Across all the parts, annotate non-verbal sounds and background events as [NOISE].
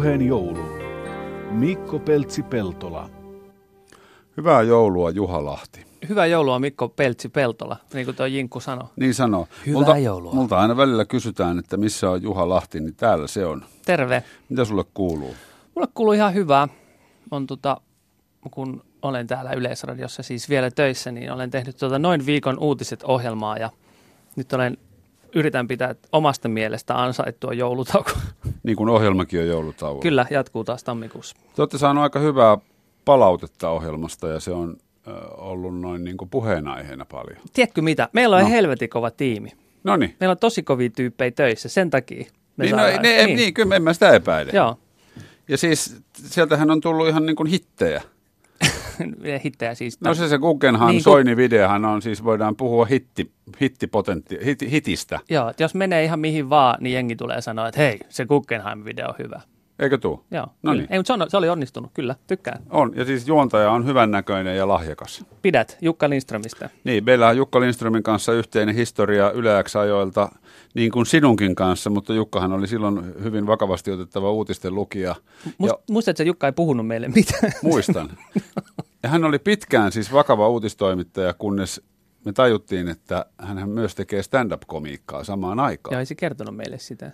Puheen joulu. Mikko Peltsi-Peltola. Hyvää joulua Juha Lahti. Hyvää joulua Mikko Peltsi-Peltola, niin kuin tuo Jinkku sanoi. Niin sanoo. Hyvää multa, joulua. Multa aina välillä kysytään, että missä on Juha Lahti, niin täällä se on. Terve. Mitä sulle kuuluu? Mulle kuuluu ihan hyvää. On tota, kun olen täällä Yleisradiossa siis vielä töissä, niin olen tehnyt tuota noin viikon uutiset ohjelmaa ja nyt olen yritän pitää omasta mielestä ansaittua joulutauko. [LAUGHS] Niin kuin ohjelmakin on joulutauolla. Kyllä, jatkuu taas tammikuussa. Te olette saanut aika hyvää palautetta ohjelmasta ja se on ollut noin niin kuin puheenaiheena paljon. Tiedätkö mitä? Meillä on No. no. helvetin kova tiimi. No niin. Meillä on tosi kovia tyyppejä töissä, sen takia me Niin, no, saadaan- ne, niin. niin, kyllä en mä sitä epäile. Joo, Ja siis sieltähän on tullut ihan niin kuin hittejä. [LAUGHS] hittejä siis. No se se Guggenheim Niin kuin- Soini-videohan on siis, voidaan puhua hitti, hittipotentti, hit, hitistä. Joo, että jos menee ihan mihin vaan, niin jengi tulee sanoa, että hei, se Guggenheim-video on hyvä. Eikö tuu? Joo, No niin. Ei, mutta se, on, se oli onnistunut, kyllä, tykkään. On, ja siis juontaja on hyvännäköinen ja lahjakas. Pidät Jukka Lindströmistä. Niin, meillä on Jukka Lindströmin kanssa yhteinen historia Yle X-ajoilta, niin kuin sinunkin kanssa, mutta Jukkahan oli silloin hyvin vakavasti otettava uutisten lukija. Must, Ja Muistatko, että Jukka ei puhunut meille mitään? muistan. [LAUGHS] Ja hän oli pitkään siis vakava uutistoimittaja, kunnes me tajuttiin, että hän myös tekee stand-up-komiikkaa samaan aikaan. Ja ei se kertonut meille sitä.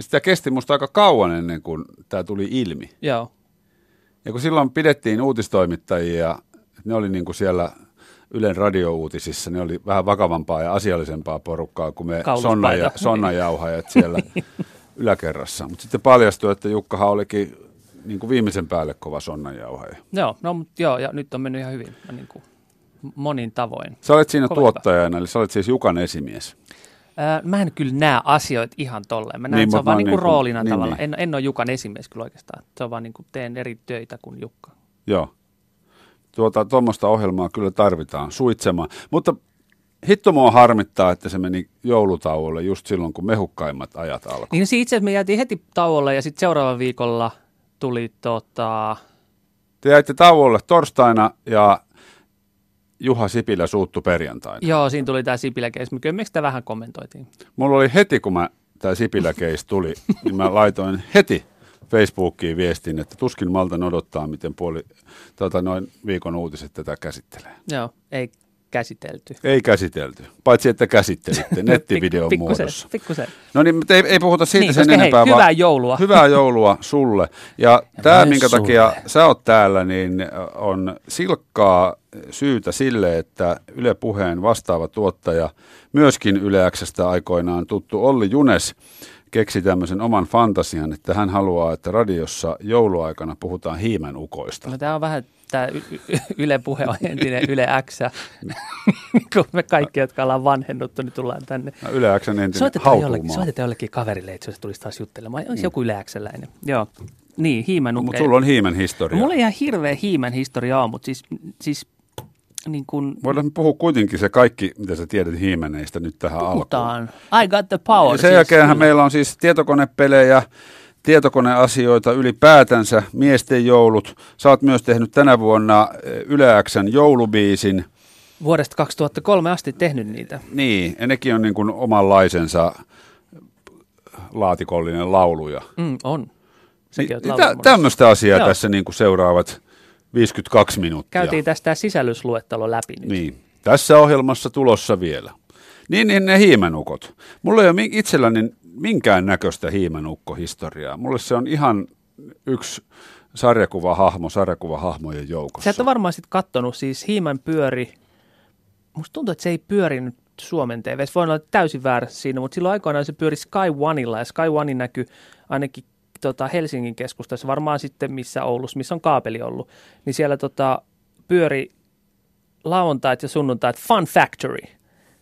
Sitä kesti musta aika kauan ennen kuin tämä tuli ilmi. Joo, Ja kun silloin pidettiin uutistoimittajia, ne oli niin kuin siellä Ylen radiouutisissa, ne oli vähän vakavampaa ja asiallisempaa porukkaa kuin me Kauluspaita. sonna ja, sonnajauhajat siellä [LAUGHS] yläkerrassa. Mutta sitten paljastui, että Jukkahan olikin niin kuin viimeisen päälle kova sonnanjauhaja. joo, no, mut, joo, ja nyt on mennyt ihan hyvin, niin kuin, monin tavoin. Sä olet siinä Kova tuottajana, eli sä olet siis Jukan esimies. Ää, mä en kyllä näe asioita ihan tolleen. Mä näen, Niin, niin, se on mutta vaan niin kuin kuin- roolina niin, tavallaan. niin. En, en ole Jukan esimies kyllä oikeastaan. Se on vaan niin kuin teen eri töitä kuin Jukka. Joo. Tuota, tuommoista ohjelmaa kyllä tarvitaan, suitsemaan. Mutta hitto mua harmittaa, että se meni joulutauolle just silloin, kun mehukkaimmat ajat alkoi. Niin siis itse asiassa me jäätiin heti tauolle ja sitten seuraavalla viikolla tuli tota, Te jäitte tauolle torstaina ja Juha Sipilä suuttu perjantaina. joo, siinä tuli tämä Sipilä kyllä me sitä vähän kommentoitiin. Mulla oli heti, kun mä tämä Sipilä tuli, niin mä laitoin heti Facebookiin viestin, että tuskin maltan odottaa, miten puoli tota, noin viikon uutiset tätä käsittelee. Joo, ei käsitelty. Ei käsitelty, paitsi että käsittelitte [LAUGHS] nettivideon Pik- muodossa. Pikkusen. No niin, mutta ei, ei puhuta siitä Niin, sen koska hei, enempää. hyvää joulua. Hyvää joulua sulle. Ja, Ja tämä, minkä sulle. takia sä oot täällä, niin on silkkaa syytä sille, että Yle Puheen vastaava tuottaja, myöskin Yle Xstä aikoinaan tuttu Olli Junes, keksi tämmöisen oman fantasian, että hän haluaa, että radiossa jouluaikana puhutaan hiimenukoista. No tämä on vähän, tämä Yle Puhe on entinen Yle X, kun me kaikki, jotka ollaan vanhennuttu, niin tullaan tänne. No, Yle Xn entinen Soitetaan jollekin, soitetaan jollekin kaverille, että se tulisi taas juttelemaan. Olisi joku Yle Xläinen. Joo. Niin, hiimän mutta sulla on hiimen historia. Mulla ei ihan hirveä hiimän historia ole, mutta siis, siis niin kuin Voidaan puhua kuitenkin se kaikki, mitä sä tiedät hiimeneistä nyt tähän alkuun. puhutaan. I got the power. Ja sen jälkeenhän kyllä. meillä on siis tietokonepelejä, tietokoneasioita ylipäätänsä, miesten joulut. Sä oot myös tehnyt tänä vuonna eh, Yle Xn joulubiisin. Vuodesta 2003 asti tehnyt niitä. Niin, ja nekin on niin kuin omanlaisensa laatikollinen lauluja. Mm, on. Niin, tä- tämmöistä asiaa Joo. tässä niin kuin seuraavat 52 minuuttia. Käytiin tästä sisällysluettelo läpi nyt. Niin, tässä ohjelmassa tulossa vielä. Niin, niin ne hiimenukot. Mulla ei ole itselläni minkään näköistä hiimenukkohistoriaa. Mulle se on ihan yksi sarjakuvahahmo sarjakuvahahmojen joukossa. Sä et ole varmaan sitten kattonut, siis Hiiman pyöri, musta tuntuu, että se ei pyörinyt Suomen TV. Voi olla täysin väärässä siinä, mutta silloin aikoinaan se pyöri Sky Oneilla ja Sky One näkyy ainakin tota Helsingin keskustassa, varmaan sitten missä Oulussa, missä on kaapeli ollut, niin siellä tota, pyöri lauantait ja sunnuntait Fun Factory,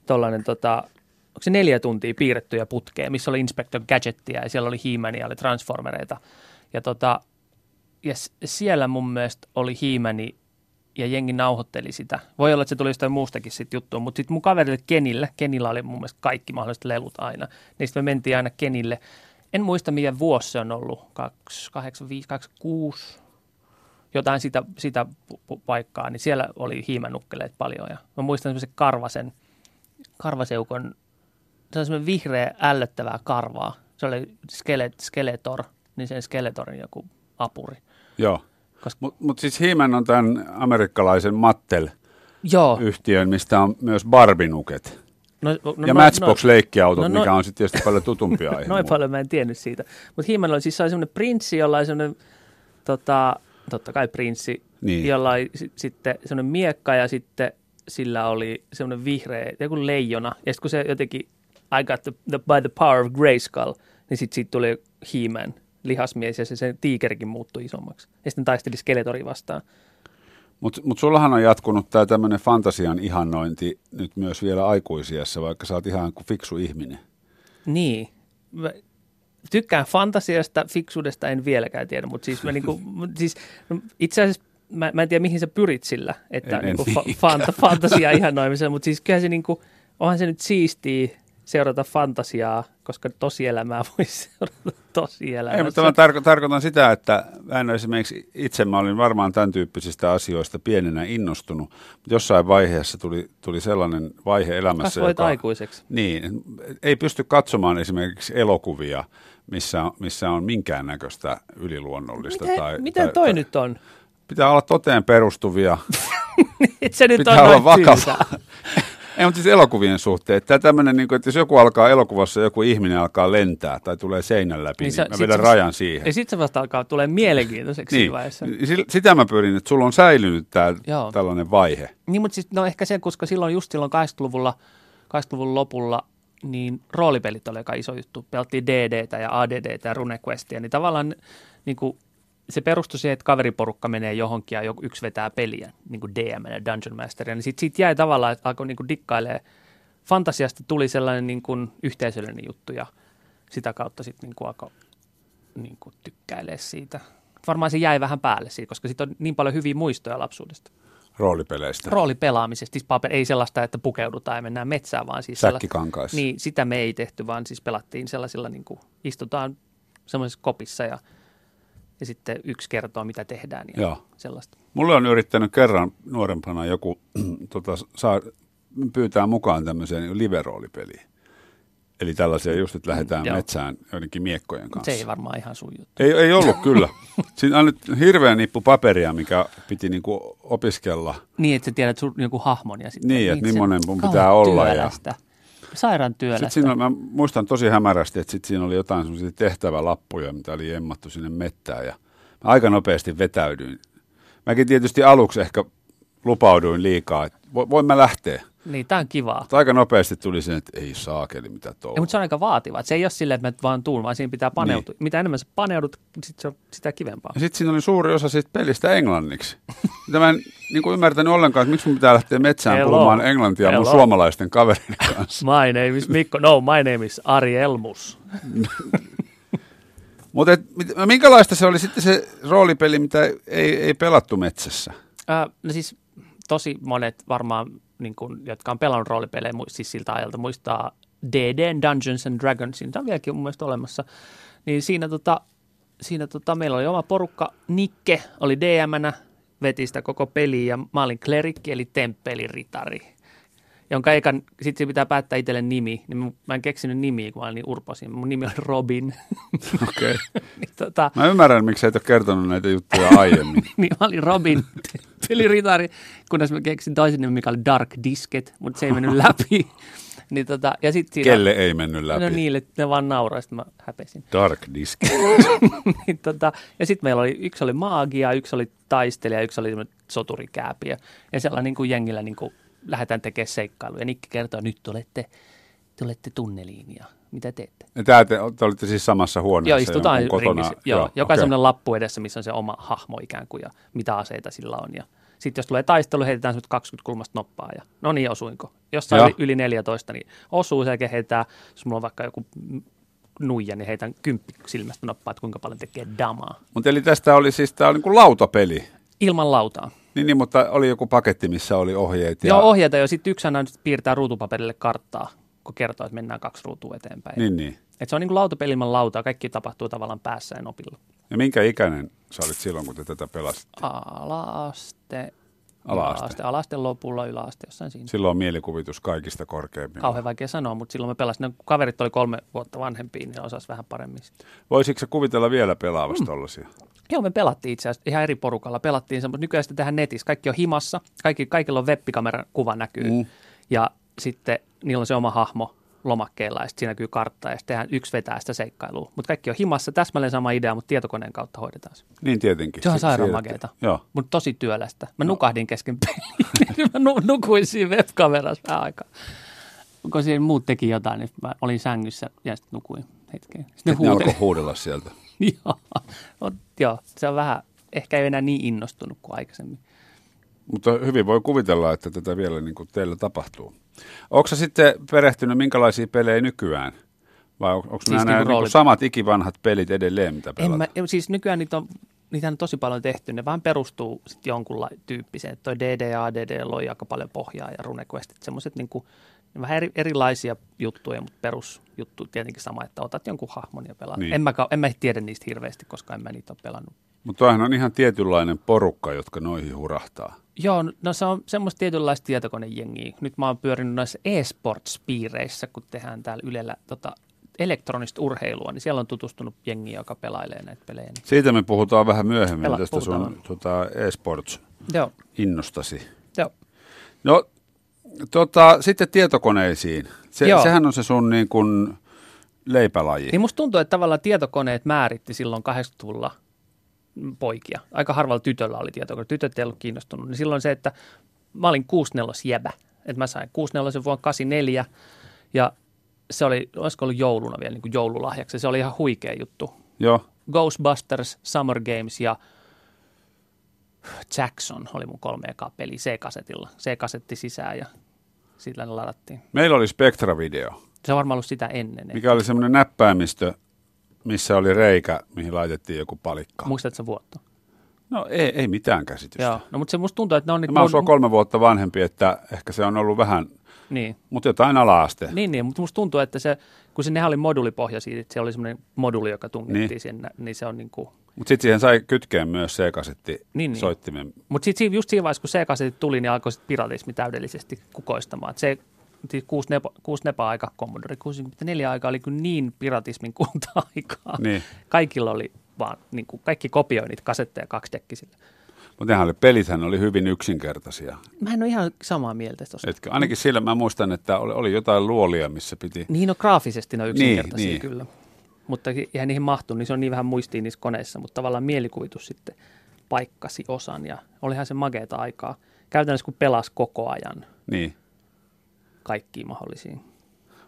tollainen tota, onko se neljä tuntia piirrettyjä putkeja, missä oli Inspector Gadgettia ja siellä oli He-Mania, oli Transformereita. Ja, tota, ja siellä mun mielestä oli He-Mani ja jengi nauhoitteli sitä. Voi olla, että se tuli jostain muustakin sit juttua, mutta sitten mun kaverille Kenille, Kenillä oli mun mielestä kaikki mahdolliset lelut aina. Niistä me mentiin aina Kenille. En muista, mikä vuosi se on ollut, 85, 86, jotain sitä, sitä paikkaa, niin siellä oli hiimänukkeleet paljon. Ja mä muistan semmoisen karvasen, karvaseukon, se on semmoinen vihreä ällöttävää karvaa. Se oli skelet, Skeletor niin sen Skeletorin joku apuri. Joo. Koska- Mutta mut siis He-Man on tämän amerikkalaisen Mattel-yhtiön, Joo. mistä on myös Barbinuket. No, no, ja no- Matchbox-leikkiautot, no- no- mikä on sitten tietysti paljon tutumpi [LAUGHS] aihe. Noin paljon mä en tiennyt siitä. Mutta Hiiman oli siis semmoinen prinssi, jolla oli semmoinen, tota, totta kai prinssi, Niin. jolla oli si- sitten semmoinen miekka ja sitten sillä oli semmoinen vihreä, joku leijona. Ja sitten kun se jotenkin, I got the, the, by the power of Grayskull, niin sitten siitä tuli He-Man, lihasmies, ja se, se tiikerikin muuttui isommaksi. Ja sitten taisteli Skeletori vastaan. Mutta mut sullahan on jatkunut tämä tämmöinen fantasian ihannointi nyt myös vielä aikuisiassa, vaikka sä oot ihan kuin fiksu ihminen. Niin. Mä tykkään fantasiasta, fiksuudesta en vieläkään tiedä, mutta siis, mä [LAUGHS] niinku, siis no, itse asiassa mä, mä en tiedä mihin sä pyrit sillä, että En- en niinku fa, fanta, fantasia ihannoimisella, mutta siis kyllä se niinku, onhan se nyt siistiä seurata fantasiaa, koska tosielämää [LAUGHS] voi seurata tosielämässä. Ei, mutta mä tarko- tarkoitan sitä, että mä en esimerkiksi itse, mä olin varmaan tämän tyyppisistä asioista pienenä innostunut, mutta jossain vaiheessa tuli, tuli sellainen vaihe elämässä, Kasvoit aikuiseksi. Niin, ei pysty katsomaan esimerkiksi elokuvia, missä, missä on minkäännäköistä yliluonnollista. Miten, tai, miten tai, toi tai, nyt on? Pitää olla toteen perustuvia. [LAUGHS] Et se nyt Pitää on olla vakava. [LAUGHS] Ei, mutta siis elokuvien suhteen. Tämä tämmöinen, niin kuin, että jos joku alkaa elokuvassa, joku ihminen alkaa lentää tai tulee seinän läpi, niin, Niin niin mä vedän rajan siihen. Ja sitten se vasta alkaa tulee mielenkiintoiseksi Niin, vaiheessa. sil- sitä mä pyrin, että sulla on säilynyt tää, Joo. tällainen vaihe. Niin, mutta siis, no ehkä se, koska silloin just silloin 80-luvulla, 80-luvun lopulla, niin roolipelit oli aika iso juttu. Pelattiin DDtä ja ADDtä ja RuneQuestia, niin tavallaan niin kuin, se perustui siihen, että kaveriporukka menee johonkin ja yksi vetää peliä, niin kuin DM ja Dungeon Masteria, niin sitten siitä jäi tavallaan, että alkoi niin kuin dikkailee. Fantasiasta tuli sellainen niin kuin yhteisöllinen juttu ja sitä kautta sitten niin kuin alkoi niin kuin tykkäilee siitä. Varmaan se jäi vähän päälle siitä, koska sitten on niin paljon hyviä muistoja lapsuudesta roolipeleistä. roolipelaamisesta, siis paper, ei sellaista, että pukeudutaan ja mennään metsään, vaan siis Säkkikankaissa. niin sitä me ei tehty, vaan siis pelattiin sellaisilla, niin kuin istutaan semmoisessa kopissa ja, ja sitten yksi kertoo, mitä tehdään ja Joo. sellaista. Mulle on yrittänyt kerran nuorempana joku [CLEARS THROAT] tota, saa, pyytää mukaan tämmöiseen niin live-roolipeliin. Eli tällaisia just, että lähdetään Joo. metsään joidenkin miekkojen kanssa. Se ei varmaan ihan sun juttu. Ei, ei ollut [LAUGHS] kyllä. Siinä on nyt hirveä nippu paperia, mikä piti niinku opiskella. Niin, että sä tiedät sun joku hahmon ja sitten... Niin, että se- millainen mun pitää olla ja- Työlästä. Sairaan työlästä. Sitten siinä, mä muistan tosi hämärästi, että sit siinä oli jotain semmoisia tehtävälappuja, mitä oli emmattu sinne mettään. Ja mä aika nopeasti vetäydyin. Mäkin tietysti aluksi ehkä lupauduin liikaa, että vo- voin mä lähteä. Niin, tää on kivaa. Mutta aika nopeasti tuli sen, että ei saakeli mitä tuo. Ja, mutta se on aika vaativa. Se ei ole silleen, että mä vaan tuun, vaan siinä pitää paneutua. Niin. Mitä enemmän sä paneudut, sit se on sitä kivempaa. Ja sitten siinä oli suuri osa siitä pelistä englanniksi. Mitä mä en niin kuin ymmärtänyt ollenkaan, että miksi mun pitää lähteä metsään Hello. puhumaan englantia mun Hello. suomalaisten kavereiden [LAUGHS] kanssa. My name is Mikko. No, my name is Ari Elmus. [LAUGHS] Mutta minkälaista se oli sitten se roolipeli, mitä ei, ei pelattu metsässä? Äh, no siis tosi monet varmaan, niin kun, jotka on pelannut roolipelejä siis siltä ajalta, muistaa DD Dungeons and Dragonsin. Tämä on vieläkin mun mielestä olemassa. Niin siinä, tota, siinä tota, meillä oli oma porukka. Nikke oli DM-nä, veti sitä koko peliä ja mä olin klerikki eli temppeliritari. Jonka ekan, sitten se pitää päättää itselle nimi. Niin mä- en keksinyt nimiä, kun mä olin niin urposin. Mun nimi oli Robin. [LAUGHS] Okei. [LAUGHS] niin, tota, Mä ymmärrän, miksi et ole kertonut näitä juttuja [LAUGHS] aiemmin. niin mä olin Robin, peliritari, kunnes mä keksin toisen nimen, mikä oli Dark Disket, mutta se ei mennyt läpi. niin tota, ja sit siinä, Kelle ei mennyt läpi? No niille, ne vaan nauraa, mä häpesin. Dark Disk. niin tota, ja sitten meillä oli, yksi oli maagia, yksi oli taistelija, yksi oli semmoinen soturikääpi. Ja, sellainen niin kuin jengillä niin kuin lähdetään tekemään seikkailuja. Ja Nikki kertoo, nyt te olette, te olette tunneliin ja mitä teette? Ja tää te, te olitte siis samassa huoneessa Joo, istutaan jonkun ringissä. Joo, joka on okei. semmoinen lappu edessä, missä on se oma hahmo ikään kuin ja mitä aseita sillä on. Ja sitten jos tulee taistelu, heitetään semmoista 20 kulmasta noppaa ja no niin, osuinko. Jos saa Joo. yli, yli 14, niin osuu, sen jälkeen heitetään, jos mulla on vaikka joku nuija, niin heitän kymppi silmästä noppaa, että kuinka paljon tekee damaa. Mutta eli tästä oli siis, tää oli niin kuin lautapeli. Ilman lautaa. Niin, niin, mutta oli joku paketti, missä oli ohjeet. Ja... Joo, ohjeita jo. Sitten yksi aina piirtää ruutupaperille karttaa, kun kertoo, että mennään kaksi ruutua eteenpäin. Niin, niin. Et se on niin kuin lautaa. Kaikki tapahtuu tavallaan päässä ja nopilla. Ja minkä ikäinen sä olit silloin, kun te tätä pelasit? Ala-aste. Ala-aste. Alaste lopulla, yläaste, jossain siinä. Silloin on mielikuvitus kaikista korkeimmilla. Kauhean vaikea sanoa, mutta silloin mä pelasin. Ne kaverit oli kolme vuotta vanhempia, niin ne osasi vähän paremmin. Voisitko kuvitella vielä pelaavasta mm. tollasia? Joo, me pelattiin itse asiassa ihan eri porukalla. Pelattiin semmoista, nykyään sitä tehdään netissä. Kaikki on himassa, kaikki, kaikilla on webbikamera kuva näkyy. Mm. Ja sitten niillä on se oma hahmo lomakkeella ja sitten siinä näkyy kartta ja sitten yksi vetää sitä seikkailua. Mutta kaikki on himassa, täsmälleen sama idea, mutta tietokoneen kautta hoidetaan se. Niin tietenkin. Se on sairaan makeeta, Joo. mutta tosi työlästä. Mä nukahdin kesken peliin. [LAUGHS] mä nu- nukuin siinä webkamerassa vähän aikaa. Kun siinä muut teki jotain, niin mä olin sängyssä ja sitten nukuin hetken. Sitten Et ne alkoi huudella sieltä. [LAUGHS] joo. Mut joo, se on vähän, ehkä ei enää niin innostunut kuin aikaisemmin. Mutta hyvin voi kuvitella, että tätä vielä niin kuin teillä tapahtuu. Onko sitten perehtynyt, minkälaisia pelejä nykyään? Vai on- onko Siis nämä niinku niin rooli- samat ikivanhat pelit edelleen, mitä En pelataan? mä, siis nykyään niitä on, niitä on tosi paljon tehty. Ne vähän perustuu sit jonkun tyyppiseen. Toi DDA, DD loi aika paljon pohjaa ja RuneQuestit, semmoiset niinku, vähän eri, erilaisia juttuja, mutta perusjuttu tietenkin sama, että otat jonkun hahmon ja pelaat. Niin. En, mä, en mä tiedä niistä hirveästi, koska en mä niitä ole pelannut. Mutta toihan on ihan tietynlainen porukka, jotka noihin hurahtaa. Joo, no se on semmoista tietynlaista tietokonejengiä. Nyt mä oon pyörinyt näissä e-sports-piireissä, kun tehdään täällä Ylellä tota, elektronista urheilua, niin siellä on tutustunut jengi, joka pelailee näitä pelejä. Niin. Siitä me puhutaan vähän myöhemmin Pela- tästä sun puhutaan. tota, e-sports-innostasi. Joo, joo. No, tota, sitten tietokoneisiin. Se, Joo. sehän on se sun niin kuin leipälaji. Niin musta tuntuu, että tavallaan tietokoneet määritti silloin 80-luvulla poikia. Aika harvalla tytöllä oli tietokone. Tytöt ei ollut kiinnostunut. Niin silloin se, että mä olin 64 jäbä. Että mä sain 64 vuonna 84 ja se oli, olisiko ollut jouluna vielä niin kuin joululahjaksi. Se oli ihan huikea juttu. Joo, Ghostbusters, Summer Games ja Jackson oli mun kolme ekaa peli C-kasetilla. C-kasetti sisään ja sillä ne ladattiin. meillä oli Spectra-video, Se on varmaan ollut sitä ennen. mikä oli semmoinen näppäimistö, missä oli reikä, mihin laitettiin joku palikka. Muistatko vuotta? No ei, ei mitään käsitystä. Joo, no mutta se musta tuntuu, että ne on niitä... Mä oon kolme vuotta vanhempi, että ehkä se on ollut vähän, Niin, mutta jotain ala-aste. niin, niin, mutta musta tuntuu, että se, kun se nehän oli moduulipohjaisia, että se oli semmoinen moduli, joka tungettiin Niin. sinne, niin se on niin kuin... Mutta sitten siihen sai kytkeen myös C-kasetti Niin, niin. soittimen. Mutta sitten just siinä vaiheessa, kun C-kasetti tuli, niin alkoi sit piratismi täydellisesti kukoistamaan. Se siis kuusi, nepa, kuusi nepa aika, Commodore 64 aika oli kyllä niin piratismin kulta-aikaa. Niin. Kaikilla oli vaan, niin kuin, kaikki kopioi niitä kasetteja kaksidekkisillä. Mutta nehän oli, pelithän oli hyvin yksinkertaisia. Mä en ole ihan samaa mieltä tuosta. Etkö? Ainakin sillä mä muistan, että oli, oli jotain luolia, missä piti... Niin, no graafisesti ne on yksinkertaisia niin. kyllä. Mutta eihän niihin mahtu, niin se on niin vähän muistiin niissä koneissa, mutta tavallaan mielikuvitus sitten paikkasi osan ja olihan se makeata aikaa. Käytännössä kun pelas koko ajan Niin. kaikkiin mahdollisiin.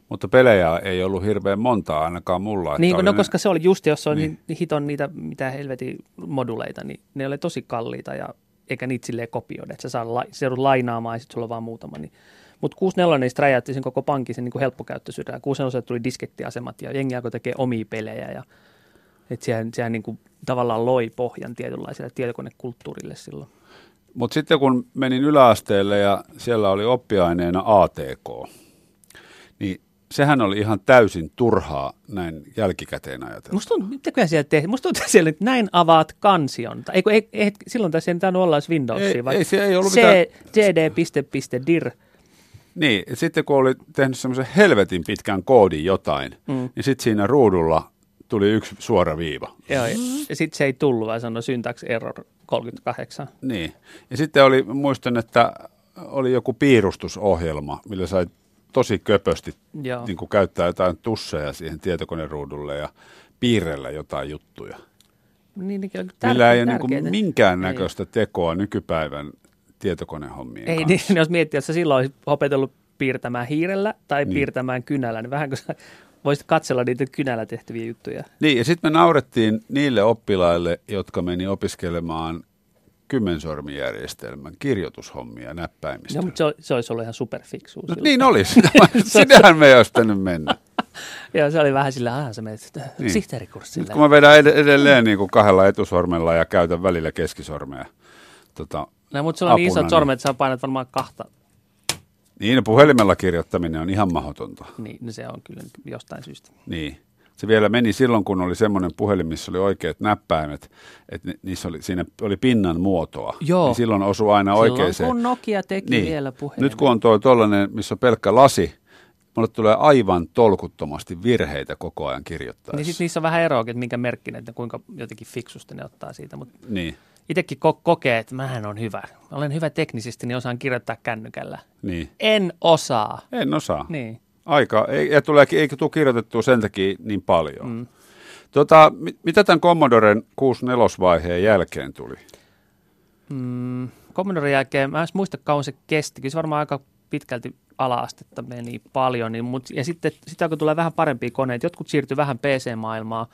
Mutta pelejä ei ollut hirveän montaa ainakaan mulla. että Niin, no ne- koska se oli just, jos on Niin. niin. hiton niitä, mitä helvetin moduleita, niin ne oli tosi kalliita ja eikä niitä silleen kopioida, että sä saa la, se joudut lainaamaan ja sitten sulla on vaan muutama. Niin. Mutta 64 niistä räjäytti sen koko pankin sen niin helppokäyttöisyyden. 64 tuli diskettiasemat ja jengi alkoi tekee omia pelejä ja että sehän, sehän niin kuin tavallaan loi pohjan tietynlaiselle tietokonekulttuurille silloin. Mutta sitten kun menin yläasteelle ja siellä oli oppiaineena ATK, niin sehän oli ihan täysin turhaa näin jälkikäteen ajatella. Musta tuntuu, mitäköhän siellä tehtiin? Musta tuntuu, että siellä nyt näin avaat kansion. Eikö, ei, ei, silloin tässä ei tainnut olla edes Windowsia, Ei- ei se ei ollut C, mitään- cd.dir. Niin, sitten kun oli tehnyt semmoisen helvetin pitkän koodin jotain, mm. niin sitten siinä ruudulla tuli yksi suora viiva. Joo, ja, ja sitten se ei tullut, vaan sanoi syntax error 38. Niin. Ja sitten oli, muistan, että oli joku piirustusohjelma, millä sai tosi köpösti Joo. niin kuin käyttää jotain tusseja siihen tietokoneruudulle ja piirrellä jotain juttuja. Niin, niin, Millä ei ole niin minkäännäköistä tekoa nykypäivän tietokonehommien Ei, kanssa. niin, jos miettii, että sä silloin olisit opetellut piirtämään hiirellä tai Niin. piirtämään kynällä, niin vähän kuin sä voisit katsella niitä kynällä tehtäviä juttuja. Niin, ja sitten me naurettiin niille oppilaille, jotka meni opiskelemaan kymmensormijärjestelmän kirjoitushommia näppäimistä. No, mutta se, se olisi ollut ihan superfiksu. No, niin olisi. [LAUGHS] Sitähän me ei olisi pitänyt mennä. [LAUGHS] Joo, se oli vähän sillä, sä menet Niin. sihteerikurssille. Nyt kun mä vedän ed- edelleen niin kuin kahdella etusormella ja käytän välillä keskisormea. Tota, No, mutta sulla on niin isot sormet, että sä painat varmaan kahta. niin puhelimella kirjoittaminen on ihan mahdotonta. Niin, niin se on kyllä jostain syystä. Niin. Se vielä meni silloin, kun oli semmoinen puhelin, missä oli oikeat näppäimet, että niissä oli, siinä oli pinnan muotoa. Joo. Niin silloin osui aina Silloin oikeaan. kun Nokia teki Niin. vielä puhelimen. Nyt kun on tuo tollainen, missä on pelkkä lasi, mulle tulee aivan tolkuttomasti virheitä koko ajan kirjoittaessa. Niin sit niissä on vähän eroakin, että minkä merkkinen, että kuinka jotenkin fiksusti ne ottaa siitä. Mutta niin, itsekin ko- kokee, että mähän on hyvä. Mä olen hyvä teknisesti, niin osaan kirjoittaa kännykällä. niin. En osaa. En osaa. Niin. Aika, ei, ja tulee, eikä tule kirjoitettua sen takia niin paljon. Mm. Tota, mit, mitä tämän Commodoren 64-vaiheen jälkeen tuli? Mm, Commodoren jälkeen, mä en muista kauan se kesti. Kyllä se varmaan aika pitkälti ala-astetta meni paljon. Niin, mut, ja sitten sitä kun tulee vähän parempia koneita, jotkut siirtyi vähän PC-maailmaan,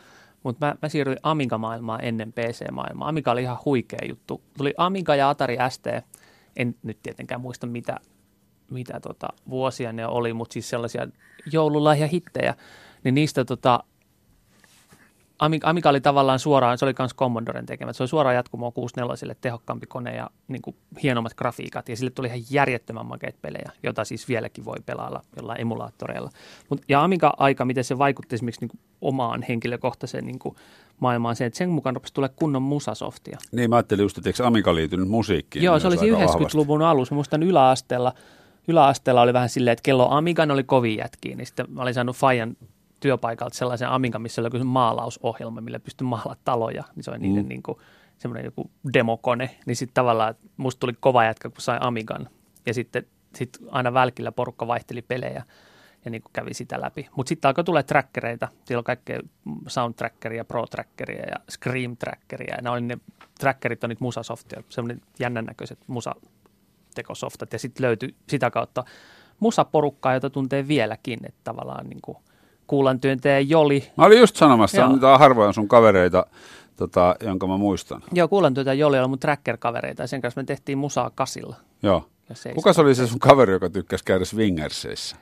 mutta mä, mä siirryin Amiga-maailmaan ennen PC-maailmaa. Amiga oli ihan huikea juttu. Tuli Amiga ja Atari ST. En nyt tietenkään muista, mitä, mitä tota, vuosia ne oli, mutta siis sellaisia joululahjahittejä. Niin niistä tota, Amiga, oli tavallaan suoraan, se oli myös Commodoren tekemä. Se oli suoraan jatkumoa 64 tehokkaampi kone ja niin kuin hienommat grafiikat. Ja sille tuli ihan järjettömän makeat pelejä, jota siis vieläkin voi pelailla jollain emulaattoreilla. Mut, ja Amiga-aika, miten se vaikutti esimerkiksi niin kuin omaan henkilökohtaiseen niin kuin maailmaan, se, että sen mukaan rupesi tulee kunnon musasoftia. Niin mä ajattelin just, että eikö Amiga liittynyt musiikkiin? Joo, se oli aika siinä vahvasti? 90-luvun alussa. Muistan yläasteella, yläasteella oli vähän silleen, että kello Amigan oli kovin jätkiä, niin sitten mä olin saanut Fajan työpaikalta sellaisen Amiga, missä oli maalausohjelma, millä pystyi maalaamaan taloja. Niin se oli niiden Mm. niin kuin, semmoinen joku demokone. Niin sitten tavallaan musta tuli kova jätkä, kun sai Amigan. Ja sitten sit aina välkillä porukka vaihteli pelejä ja niin kuin kävi sitä läpi. Mutta sitten alkoi tulla trackereita. Siellä on kaikkea soundtrackeria, pro-trackeria ja scream-trackeria. Ja ne, ne trackerit on niitä musasoftia, semmoinen jännän näköiset musatekosoftat. Ja sitten löytyi sitä kautta musaporukkaa, jota tuntee vieläkin. Että tavallaan niin kuin kuulan työntäjä Joli. Mä olin just sanomassa, Joo. on harvoin sun kavereita, tota, jonka mä muistan. Joo, kuulan työntäjä Joli oli mun tracker-kavereita ja sen kanssa me tehtiin musaa kasilla. Joo. Kuka se oli se sun kaveri, joka tykkäsi käydä swingerseissä?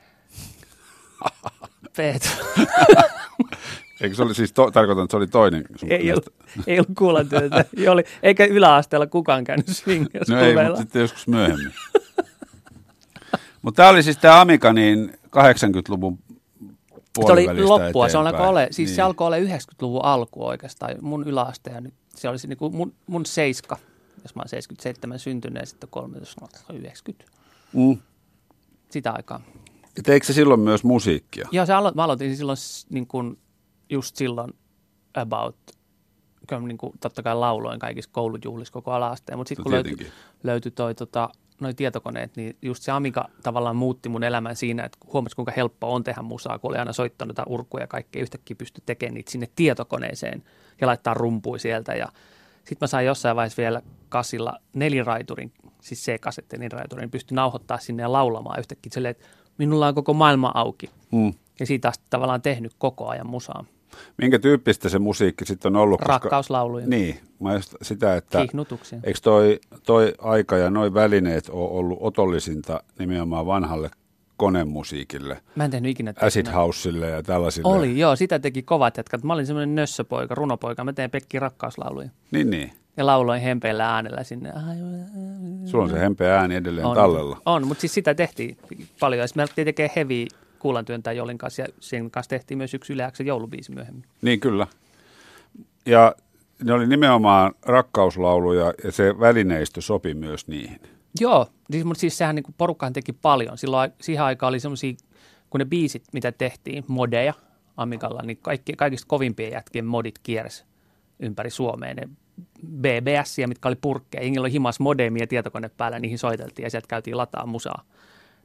Peet. [LAUGHS] Eikö se oli siis, to, tarkoitan, että se oli toinen sun ei, ollut, ei ollut kuulan työntäjä Joli. Eikä yläasteella kukaan käynyt swingers No ei, mutta sitten joskus myöhemmin. mutta tämä oli siis tämä Amiga niin 80-luvun Se oli loppua, se, on alkoi eteenpäin. ole, siis niin. se alkoi olla 90-luvun alku oikeastaan, mun yläaste ja nyt se olisi niin kuin mun, mun seiska, jos mä oon 77 syntynyt ja sitten 13, no, 90, Mm. sitä aikaa. Ja teikö se silloin myös musiikkia? Joo, se alo- mä aloitin silloin niin kuin, just silloin about, kyllä niin kuin, totta kai lauloin kaikissa koulujuhlissa koko alaasteen, mutta sitten No kun löytyi, löytyi toi, tota, noi tietokoneet, niin just se Amiga tavallaan muutti mun elämän siinä, että huomasi kuinka helppoa on tehdä musaa, kun oli aina soittanut jotain urkuja ja kaikkea, yhtäkkiä pystyi tekemään niitä sinne tietokoneeseen ja laittaa rumpui sieltä ja sitten mä sain jossain vaiheessa vielä kasilla neliraiturin, siis C-kasetti neliraiturin, niin pystyi nauhoittaa sinne ja laulamaan yhtäkkiä silleen, että minulla on koko maailma auki. Mm. Ja siitä asti tavallaan tehnyt koko ajan musaa. Minkä tyyppistä se musiikki sitten on ollut? Rakkauslauluja, Niin, mä just sitä, että kihnutuksia. eikö toi, toi aika ja noi välineet ole ollut otollisinta nimenomaan vanhalle konemusiikille, Mä en tehnyt ikinä. acid teknä. houselle ja tällaisille. Oli, joo, sitä teki kovat jätkät. Mä olin semmoinen nössöpoika, runopoika. Mä tein Pekki rakkauslauluja. Niin, niin. Ja lauloin hempeillä äänellä sinne. Sulla on se hempeä ääni edelleen on, tallella. On, mutta siis sitä tehtiin paljon. Alettiin tekemään heavy kuulantyöntäjä Jolin kanssa. Ja sen kanssa tehtiin myös yksi yleäksä joulubiisi myöhemmin. Niin, kyllä. Ja ne oli nimenomaan rakkauslauluja ja se välineistö sopi myös niihin. Joo, siis, mutta siis sehän niin porukkahan teki paljon. Silloin siihen aikaan oli semmoisia, kun ne biisit, mitä tehtiin, modeja Amigalla, niin kaikki, kaikista kovimpien jätkien modit kiersi ympäri Suomea. Ne BBS, mitkä oli purkkeja, jengillä oli himas modemia tietokone päällä, niihin soiteltiin ja sieltä käytiin lataa musaa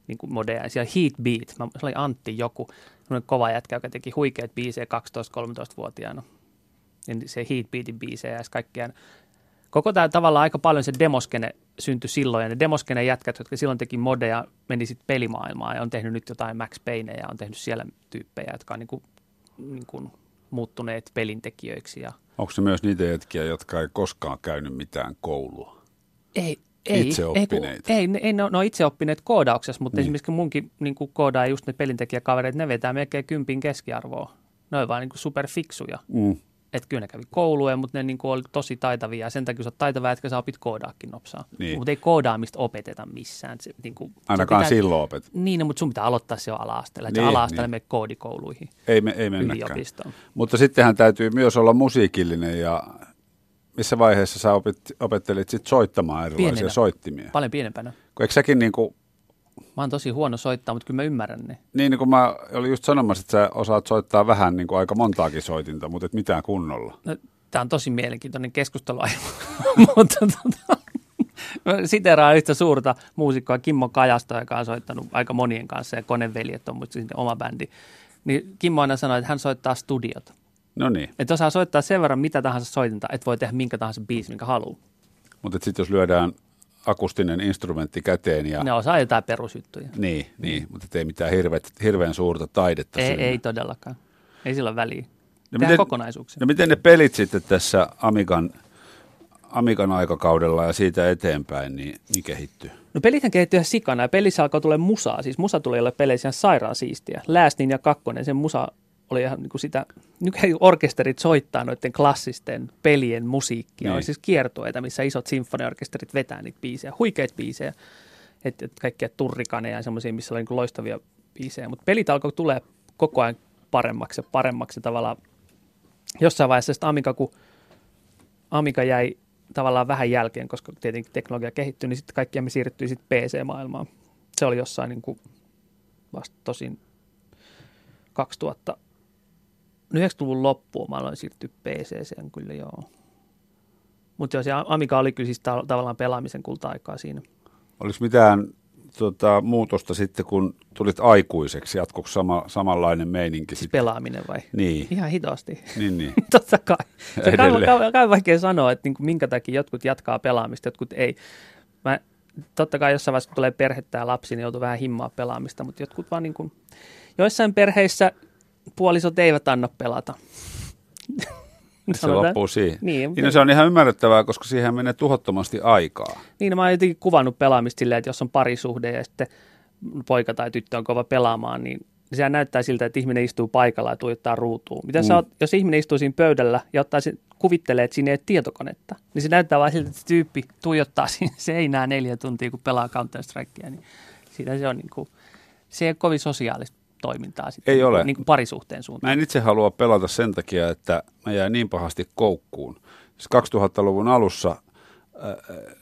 niin kuin modeja. Ja siellä Heat Beat, mä, se oli Antti joku, semmoinen kova jätkä, joka teki huikeat biisejä 12-13-vuotiaana. Ja se Heat Beatin biisejä ja kaikkea koko tämä tavallaan aika paljon se demoskene syntyi silloin, ja ne demoskene jätkät, jotka silloin teki modeja, meni sitten pelimaailmaan ja on tehnyt nyt jotain Max Payne ja on tehnyt siellä tyyppejä, jotka on niin kuin, niin kuin muuttuneet pelintekijöiksi. Ja Onko se myös niitä jätkiä, jotka ei koskaan käynyt mitään koulua? ei, ei, Itseoppineita. Ei, ei, ei ne, on- ne on itse oppineet koodauksessa, mutta Niin. esimerkiksi munkin niin kuin koodaa just ne pelintekijäkavereet, ne vetää melkein kympin keskiarvoa. Ne on vaan niin kuin superfiksuja. Mm. Että kyllä ne kävi kouluja, mutta ne niin kuin oli tosi taitavia. Ja sen takia, kun sä oot taitava, että sä opit koodaakin nopsaa. Niin. Mutta ei koodaamista opeteta missään. Se, niin kuin, Ainakaan pitää, silloin opet. Niin, no, mutta sun pitää aloittaa se jo ala-asteella. Niin, ala-asteella niin. niin. koodikouluihin, Ei, me, ei mennäkään. Mutta sittenhän täytyy myös olla musiikillinen ja missä vaiheessa sä opit, opettelit sit soittamaan erilaisia Pienenä. soittimia? Paljon pienempänä. Kun eikö säkin niin kuin, Mä oon tosi huono soittaa, mutta kyllä mä ymmärrän ne. niin, niin kuin mä olin just sanomassa, että sä osaat soittaa vähän niin kuin aika montaakin soitinta, mutta et mitään kunnolla. No, Tämä on tosi mielenkiintoinen keskustelu, [LAUGHS] mutta tota, siteraan yhtä suurta muusikkoa Kimmo Kajasta, joka on soittanut aika monien kanssa ja Koneveljet on musta oma bändi. Niin Kimmo aina sanoi, että hän soittaa studiota. No niin, Että osaa soittaa sen verran mitä tahansa soitinta, että voi tehdä minkä tahansa biisi, minkä haluaa. mutta sitten jos lyödään akustinen instrumentti käteen ja... Ne osaa jotain perusjuttuja. Niin, niin, mutta ei mitään hirveet, hirveän suurta taidetta Ei, ei todellakaan. Ei sillä ole väliä. No miten- kokonaisuuksia. No miten ne pelit sitten tässä Amigan, Amigan aikakaudella ja siitä eteenpäin, niin, niin kehittyy? No pelithän kehittyi ihan sikana ja pelissä alkoi tulla musaa. Siis musa tuli olla peleissä ihan sairaan siistiä. Läästin ja kakkonen, sen musa oli ihan niin kuin sitä, nykyään orkesterit soittaa noiden klassisten pelien musiikkia. Niin. On siis kiertueita, missä isot sinfoniaorkesterit vetää niitä biisejä, huikeita biisejä. Että et kaikkia turrikaneja ja semmoisia, missä oli niin loistavia biisejä. Mutta pelit alkoi tulee koko ajan paremmaksi ja paremmaksi tavallaan. Jossain vaiheessa sitten Amiga, kun Amiga jäi tavallaan vähän jälkeen, koska tietenkin teknologia kehittyi, niin sitten kaikki me siirryttiin sitten PC-maailmaan. Se oli jossain niin kuin vasta tosin 2000, 90-luvun loppuun mä aloin siirtyä PCCen kyllä joo. Mutta se Amiga oli kyllä siis ta- tavallaan pelaamisen kulta-aikaa siinä. Oliko mitään tota, muutosta sitten, kun tulit aikuiseksi? Jatkuiko sama, samanlainen meininki Siis sitten? pelaaminen vai? Niin, Ihan hitaasti. niin, niin. [LAUGHS] Totta kai. Se on kai, kai, kai vaikea sanoa, että niin kuin minkä takia jotkut jatkaa pelaamista, jotkut ei. Mä, totta kai jossain vaiheessa, kun tulee perhettä ja lapsi, niin joutuu vähän himmaa pelaamista, mutta jotkut vaan niin kuin, joissain perheissä puolisot eivät anna pelata. Se loppuu siihen. Niin, Niin, no se on ihan ymmärrettävää, koska siihen menee tuhottomasti aikaa. Niin, no mä oon jotenkin kuvannut pelaamista silleen, että jos on parisuhde ja sitten poika tai tyttö on kova pelaamaan, niin sehän näyttää siltä, että ihminen istuu paikalla ja tuijottaa ruutuun. Mitä mm. sä oot, jos ihminen istuu siinä pöydällä ja ottaa sen, kuvittelee, että siinä ei ole tietokonetta, niin se näyttää vaan siltä, että se tyyppi tuijottaa [LAUGHS] siinä seinää neljä tuntia, kun pelaa Counter-Strikea, niin siitä se on niin kuin, se ei ole kovin sosiaalista toimintaa sitten, Ei niin ole. Niin kuin parisuhteen suuntaan. Mä en itse halua pelata sen takia, että mä jäin niin pahasti koukkuun. Siis 2000-luvun alussa äh,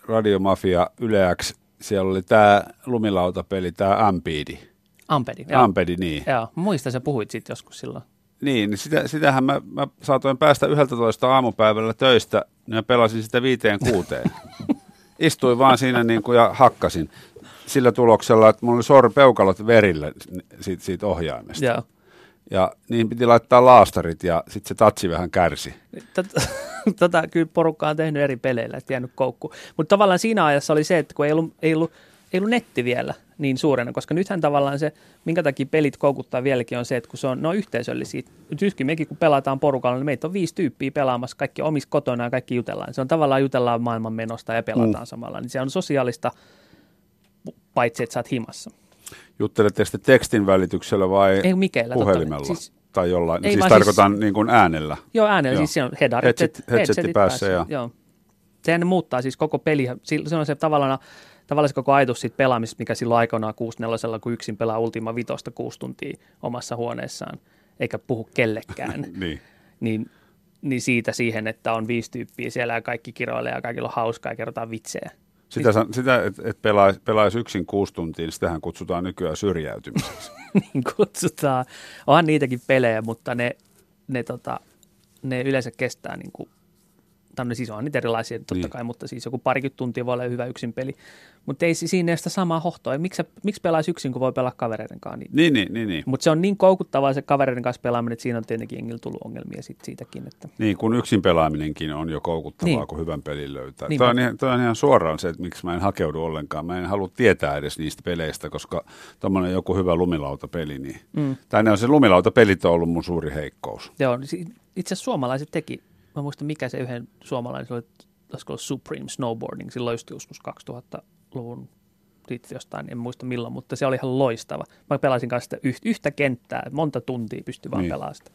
Radiomafia Yle X, siellä oli tämä lumilautapeli, tämä Ampedi. Ampedi, joo. Ampedi, niin. Joo, muista sä puhuit siitä joskus silloin. Niin, niin sitä, sitähän mä, mä saatoin päästä 11 aamupäivällä töistä, niin mä pelasin sitä viiteen kuuteen. [LAUGHS] Istuin vaan siinä niin kuin ja hakkasin sillä tuloksella, että mulla oli sorpeukalot verillä siitä, siitä ohjaimesta. Joo. Ja niin piti laittaa laastarit ja sitten se tatsi vähän kärsi. Tota, [LAUGHS] tota, kyllä porukka on tehnyt eri peleillä, että jäänyt koukku. Mutta tavallaan siinä ajassa oli se, että kun ei ollut, ei ollut, ei ollut netti vielä niin suurena, koska nythän tavallaan se, minkä takia pelit koukuttaa vieläkin on se, että kun se on, ne on yhteisöllisiä. Ytkin mekin kun pelataan porukalla, niin meitä on viisi tyyppiä pelaamassa, kaikki omissa kotona ja kaikki jutellaan. Se on tavallaan jutellaan maailman menosta ja pelataan mm. samalla. Niin se on sosiaalista, paitsi että sä oot himassa. Jutteletteko te tekstin välityksellä vai Ei Mikeillä. totta- puhelimella? Siis, tai jollain? Ei siis vaan tarkoitan siis, niin kuin äänellä. Joo, äänellä Joo. siis se on headarit. Headset- head- headsetti headsetit päässä ja- Joo. Sehän muuttaa siis koko peli. Se on se tavallaan, tavallaan se koko ajatus siitä pelaamisesta, mikä silloin aikoinaan 64 kun yksin pelaa Ultima Vitosta kuusi tuntia omassa huoneessaan, eikä puhu kellekään. [LAUGHS] Niin. niin, niin siitä siihen, että on viisi tyyppiä siellä ja kaikki kiroilee ja kaikilla on hauskaa ja kerrotaan vitsejä. Sitä, sitä että et pelaisi, pelaisi yksin kuusi tuntia, niin sitähän kutsutaan nykyään syrjäytymiseksi. [LAUGHS] niin kutsutaan. Onhan niitäkin pelejä, mutta ne, ne, tota, ne yleensä kestää niin kuin, tai no siis onhan niitä erilaisia totta Niin. kai, mutta siis joku parikymmentä tuntia voi olla hyvä yksin peli. Mutta ei si- siinä ole sitä samaa hohtoa. Miksi, miksi pelaisi yksin, kun voi pelaa kavereiden kanssa? Niin, niin, niin, niin, niin. mutta se on niin koukuttavaa se kavereiden kanssa pelaaminen, että siinä on tietenkin jengillä tullut ongelmia sit siitäkin. Että. Niin, kun yksin pelaaminenkin on jo koukuttavaa, niin. Kun hyvän pelin löytää. Niin. Toi on, ihan, toi on ihan suoraan se, että miksi mä en hakeudu ollenkaan. Mä en halua tietää edes niistä peleistä, koska tuommoinen joku hyvä lumilautapeli, niin, Mm. tai ne on se lumilautapelit on ollut mun suuri heikkous. Joo, niin itse asiassa suomalaiset teki, mä muistan mikä se yhden suomalainen, se oli, olisiko ollut Supreme Snowboarding, silloin just joskus 2000-luvun siitä jostain, en muista milloin, mutta se oli ihan loistava. Mä pelasin kanssa sitä yhtä, yhtä kenttää, monta tuntia pystyi vaan Niin. pelaamaan sitä.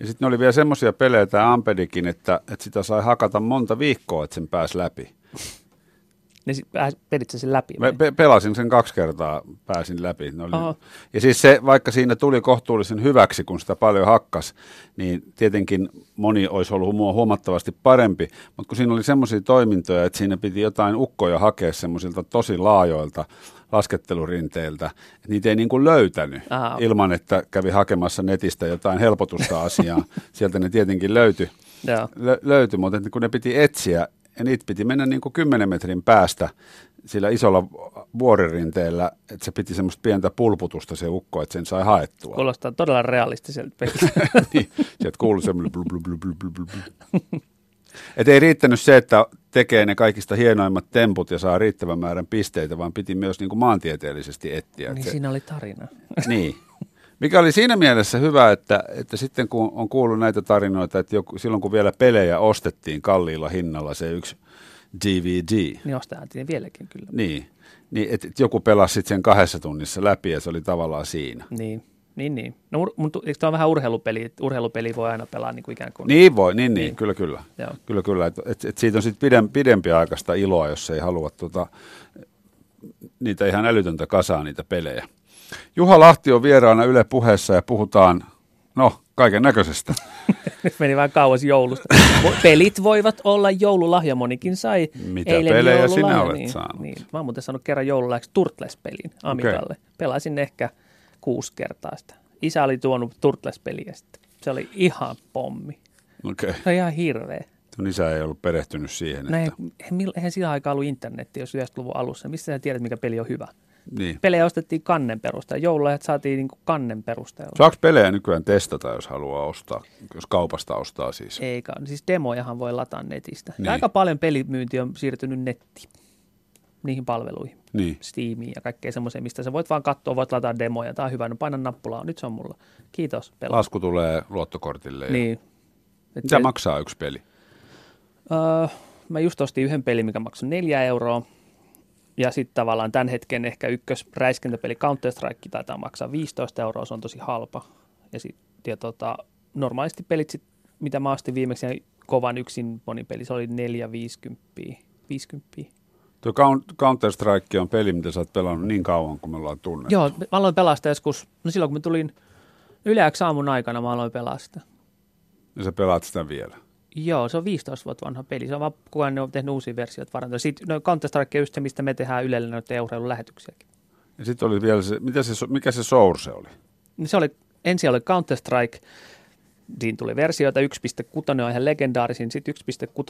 Ja sitten oli vielä semmoisia pelejä, tämä Ampedikin, että, että sitä sai hakata monta viikkoa, että sen pääsi läpi. Niin pelit sen läpi. Mä pe- pelasin sen kaksi kertaa, pääsin läpi. Ne oli... Ja siis se, vaikka siinä tuli kohtuullisen hyväksi, kun sitä paljon hakkas, niin tietenkin moni olisi ollut huo- huomattavasti parempi. Mutta kun siinä oli semmoisia toimintoja, että siinä piti jotain ukkoja hakea semmoisilta tosi laajoilta laskettelurinteiltä, että niitä ei niin kuin löytänyt Aha. ilman, että kävi hakemassa netistä jotain helpotusta asiaan. [LAUGHS] Sieltä ne tietenkin löytyi, Joo. lö- löytyi mutta että kun ne piti etsiä, ja niitä piti mennä niin kuin 10 metrin päästä sillä isolla vuoririnteellä, että se piti semmoista pientä pulputusta se ukko, että sen sai haettua. Kuulostaa todella realistiselta peliltä. [LAUGHS] niin, sieltä kuului semmoinen blu, blu, blu, blu, blu, blu, blu. Et ei riittänyt se, että tekee ne kaikista hienoimmat temput ja saa riittävän määrän pisteitä, vaan piti myös niin kuin maantieteellisesti etsiä. Et niin se, siinä oli tarina. niin. Mikä oli siinä mielessä hyvä, että, että sitten kun on kuullut näitä tarinoita, että joku, silloin kun vielä pelejä ostettiin kalliilla hinnalla se yksi DVD, Niin ostetaan vieläkin kyllä. niin, niin että et joku pelasi sitten sen kahdessa tunnissa läpi ja se oli tavallaan siinä. Niin, niin, niin. No, ur- mutta eikö tämä on vähän urheilupeli, että urheilupeli voi aina pelaa niin kuin ikään kuin. Niin voi, niin, niin, Niin. kyllä, kyllä. Joo. Kyllä, kyllä. Et, et, et siitä on sitten pidem, pidempiaikaista iloa, jos ei halua tota, niitä ihan älytöntä kasaa, niitä pelejä. Juha Lahti on vieraana Yle puheessa ja puhutaan, no, kaiken näköisestä. Nyt meni vähän kauas joulusta. Pelit voivat olla joululahja, monikin sai Mitä eilen pelejä joululahja, sinä olet niin, saanut? Niin. Mä oon muuten saanut kerran joululahjaksi Turtles-pelin Amigalle. Pelasin ehkä kuusi kertaa sitä. Isä oli tuonut Turtles-peliä sitten. Se oli ihan pommi. Okay. Se oli ihan hirveä. Sun isä ei ollut perehtynyt siihen, No ei, että, eihän sillä aikaa ollut internetti, jos 90-luvun alussa. Mistä sä tiedät, mikä peli on hyvä? Niin. Pelejä ostettiin kannen perusteella. Joululahjat saatiin niin kannen perusteella. Saako pelejä nykyään testata, jos haluaa ostaa, jos kaupasta ostaa siis? Eikä, siis demojahan voi lataa netistä. Niin. Ja aika paljon pelimyynti on siirtynyt nettiin, niihin palveluihin. Niin. Steamiin ja kaikkea semmoiseen, mistä sä voit vaan katsoa, voit lataa demoja. Tämä on hyvä, no paina nappulaa, nyt se on mulla. Kiitos, pelaa. Lasku tulee luottokortille. Ja... Niin. Et Mitä se- maksaa yksi peli? Öö, mä just ostin yhden pelin, mikä maksoi neljä euroa. Ja sitten tavallaan tämän hetken ehkä ykkös räiskintäpeli Counter-Strike taitaa maksaa 15 euroa, se on tosi halpa. Ja, sit, ja tota, normaalisti pelit, sit, mitä mä ostin viimeksi, ja kovan yksin monipeli, se oli 4,50. 50. Tuo Count- Counter-Strike on peli, mitä sä oot pelannut niin kauan, kun me ollaan tunnettu. Joo, mä aloin pelaa sitä joskus, no silloin kun mä tulin yleäksi aamun aikana, mä aloin pelaa sitä. Ja sä pelaat sitä vielä. Joo, se on 15 vuotta vanha peli. Se on vaan, kun ne on tehnyt uusia versioita varantoja. Sitten no Counter-Strike on just se, mistä me tehdään Ylelle noita urheilulähetyksiäkin. Ja sitten oli vielä se, mitä se, mikä se Source oli? Niin se oli, ensin oli Counter-Strike, siinä tuli versioita, 1.6 on ihan legendaarisin, sitten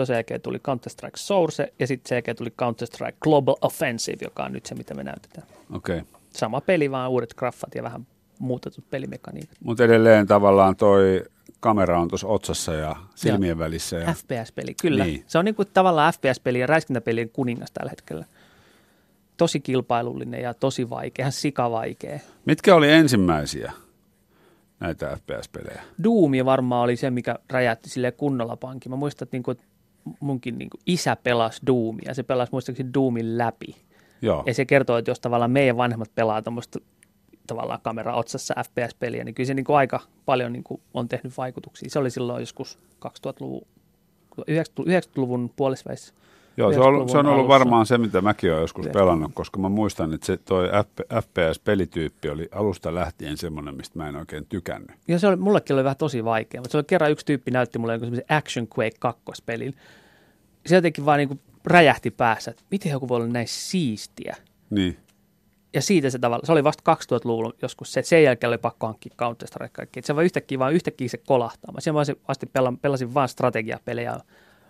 1.6 jälkeen tuli Counter-Strike Source, ja sitten sen jälkeen tuli Counter-Strike Global Offensive, joka on nyt se, mitä me näytetään. Okei. Okay. Sama peli, vaan uudet graffat ja vähän muutetut pelimekaniikat. Mutta edelleen tavallaan toi kamera on tuossa otsassa ja silmien välissä. Ja... FPS-peli, kyllä. Niin. Niin. Se on niin kuin tavallaan FPS-peli ja räiskintäpelien kuningas tällä hetkellä. Tosi kilpailullinen ja tosi vaikea, ihan sikavaikea. Mitkä oli ensimmäisiä näitä FPS-pelejä? Doomi varmaan oli se, mikä räjähti sille kunnolla pankin. Mä muistan, että, niinku, että munkin niinku isä pelasi Doomia ja se pelasi muistaakseni Doomin läpi. Joo. Ja se kertoo, että jos tavallaan meidän vanhemmat pelaa tuommoista tavallaan kamera otsassa FPS-peliä, niin kyllä se niinku aika paljon niinku on tehnyt vaikutuksia. Se oli silloin joskus 2000-luvun, 90-luvun puolesväissä. Joo, se on, ollut, se on 90-luvun ollut alussa. varmaan se, mitä mäkin olen joskus Yhdeksänkymmentä. pelannut, koska mä muistan, että se toi FPS-pelityyppi oli alusta lähtien semmoinen, mistä mä en oikein tykännyt. Ja se oli, mullekin oli vähän tosi vaikea, mutta se oli kerran yksi tyyppi näytti mulle jonkun semmoisen Action Quake 2 pelin. Se jotenkin vaan niin räjähti päässä, että miten joku voi olla näin siistiä. Niin. Ja siitä se tavalla, se oli vasta 2000-luvulla joskus se, että sen jälkeen oli pakko hankkia counter strike kaikki. Että se vaan yhtäkkiä, vaan yhtäkkiä se kolahtaa. Mä sen vaan asti pela- pelasin vaan strategiapelejä ja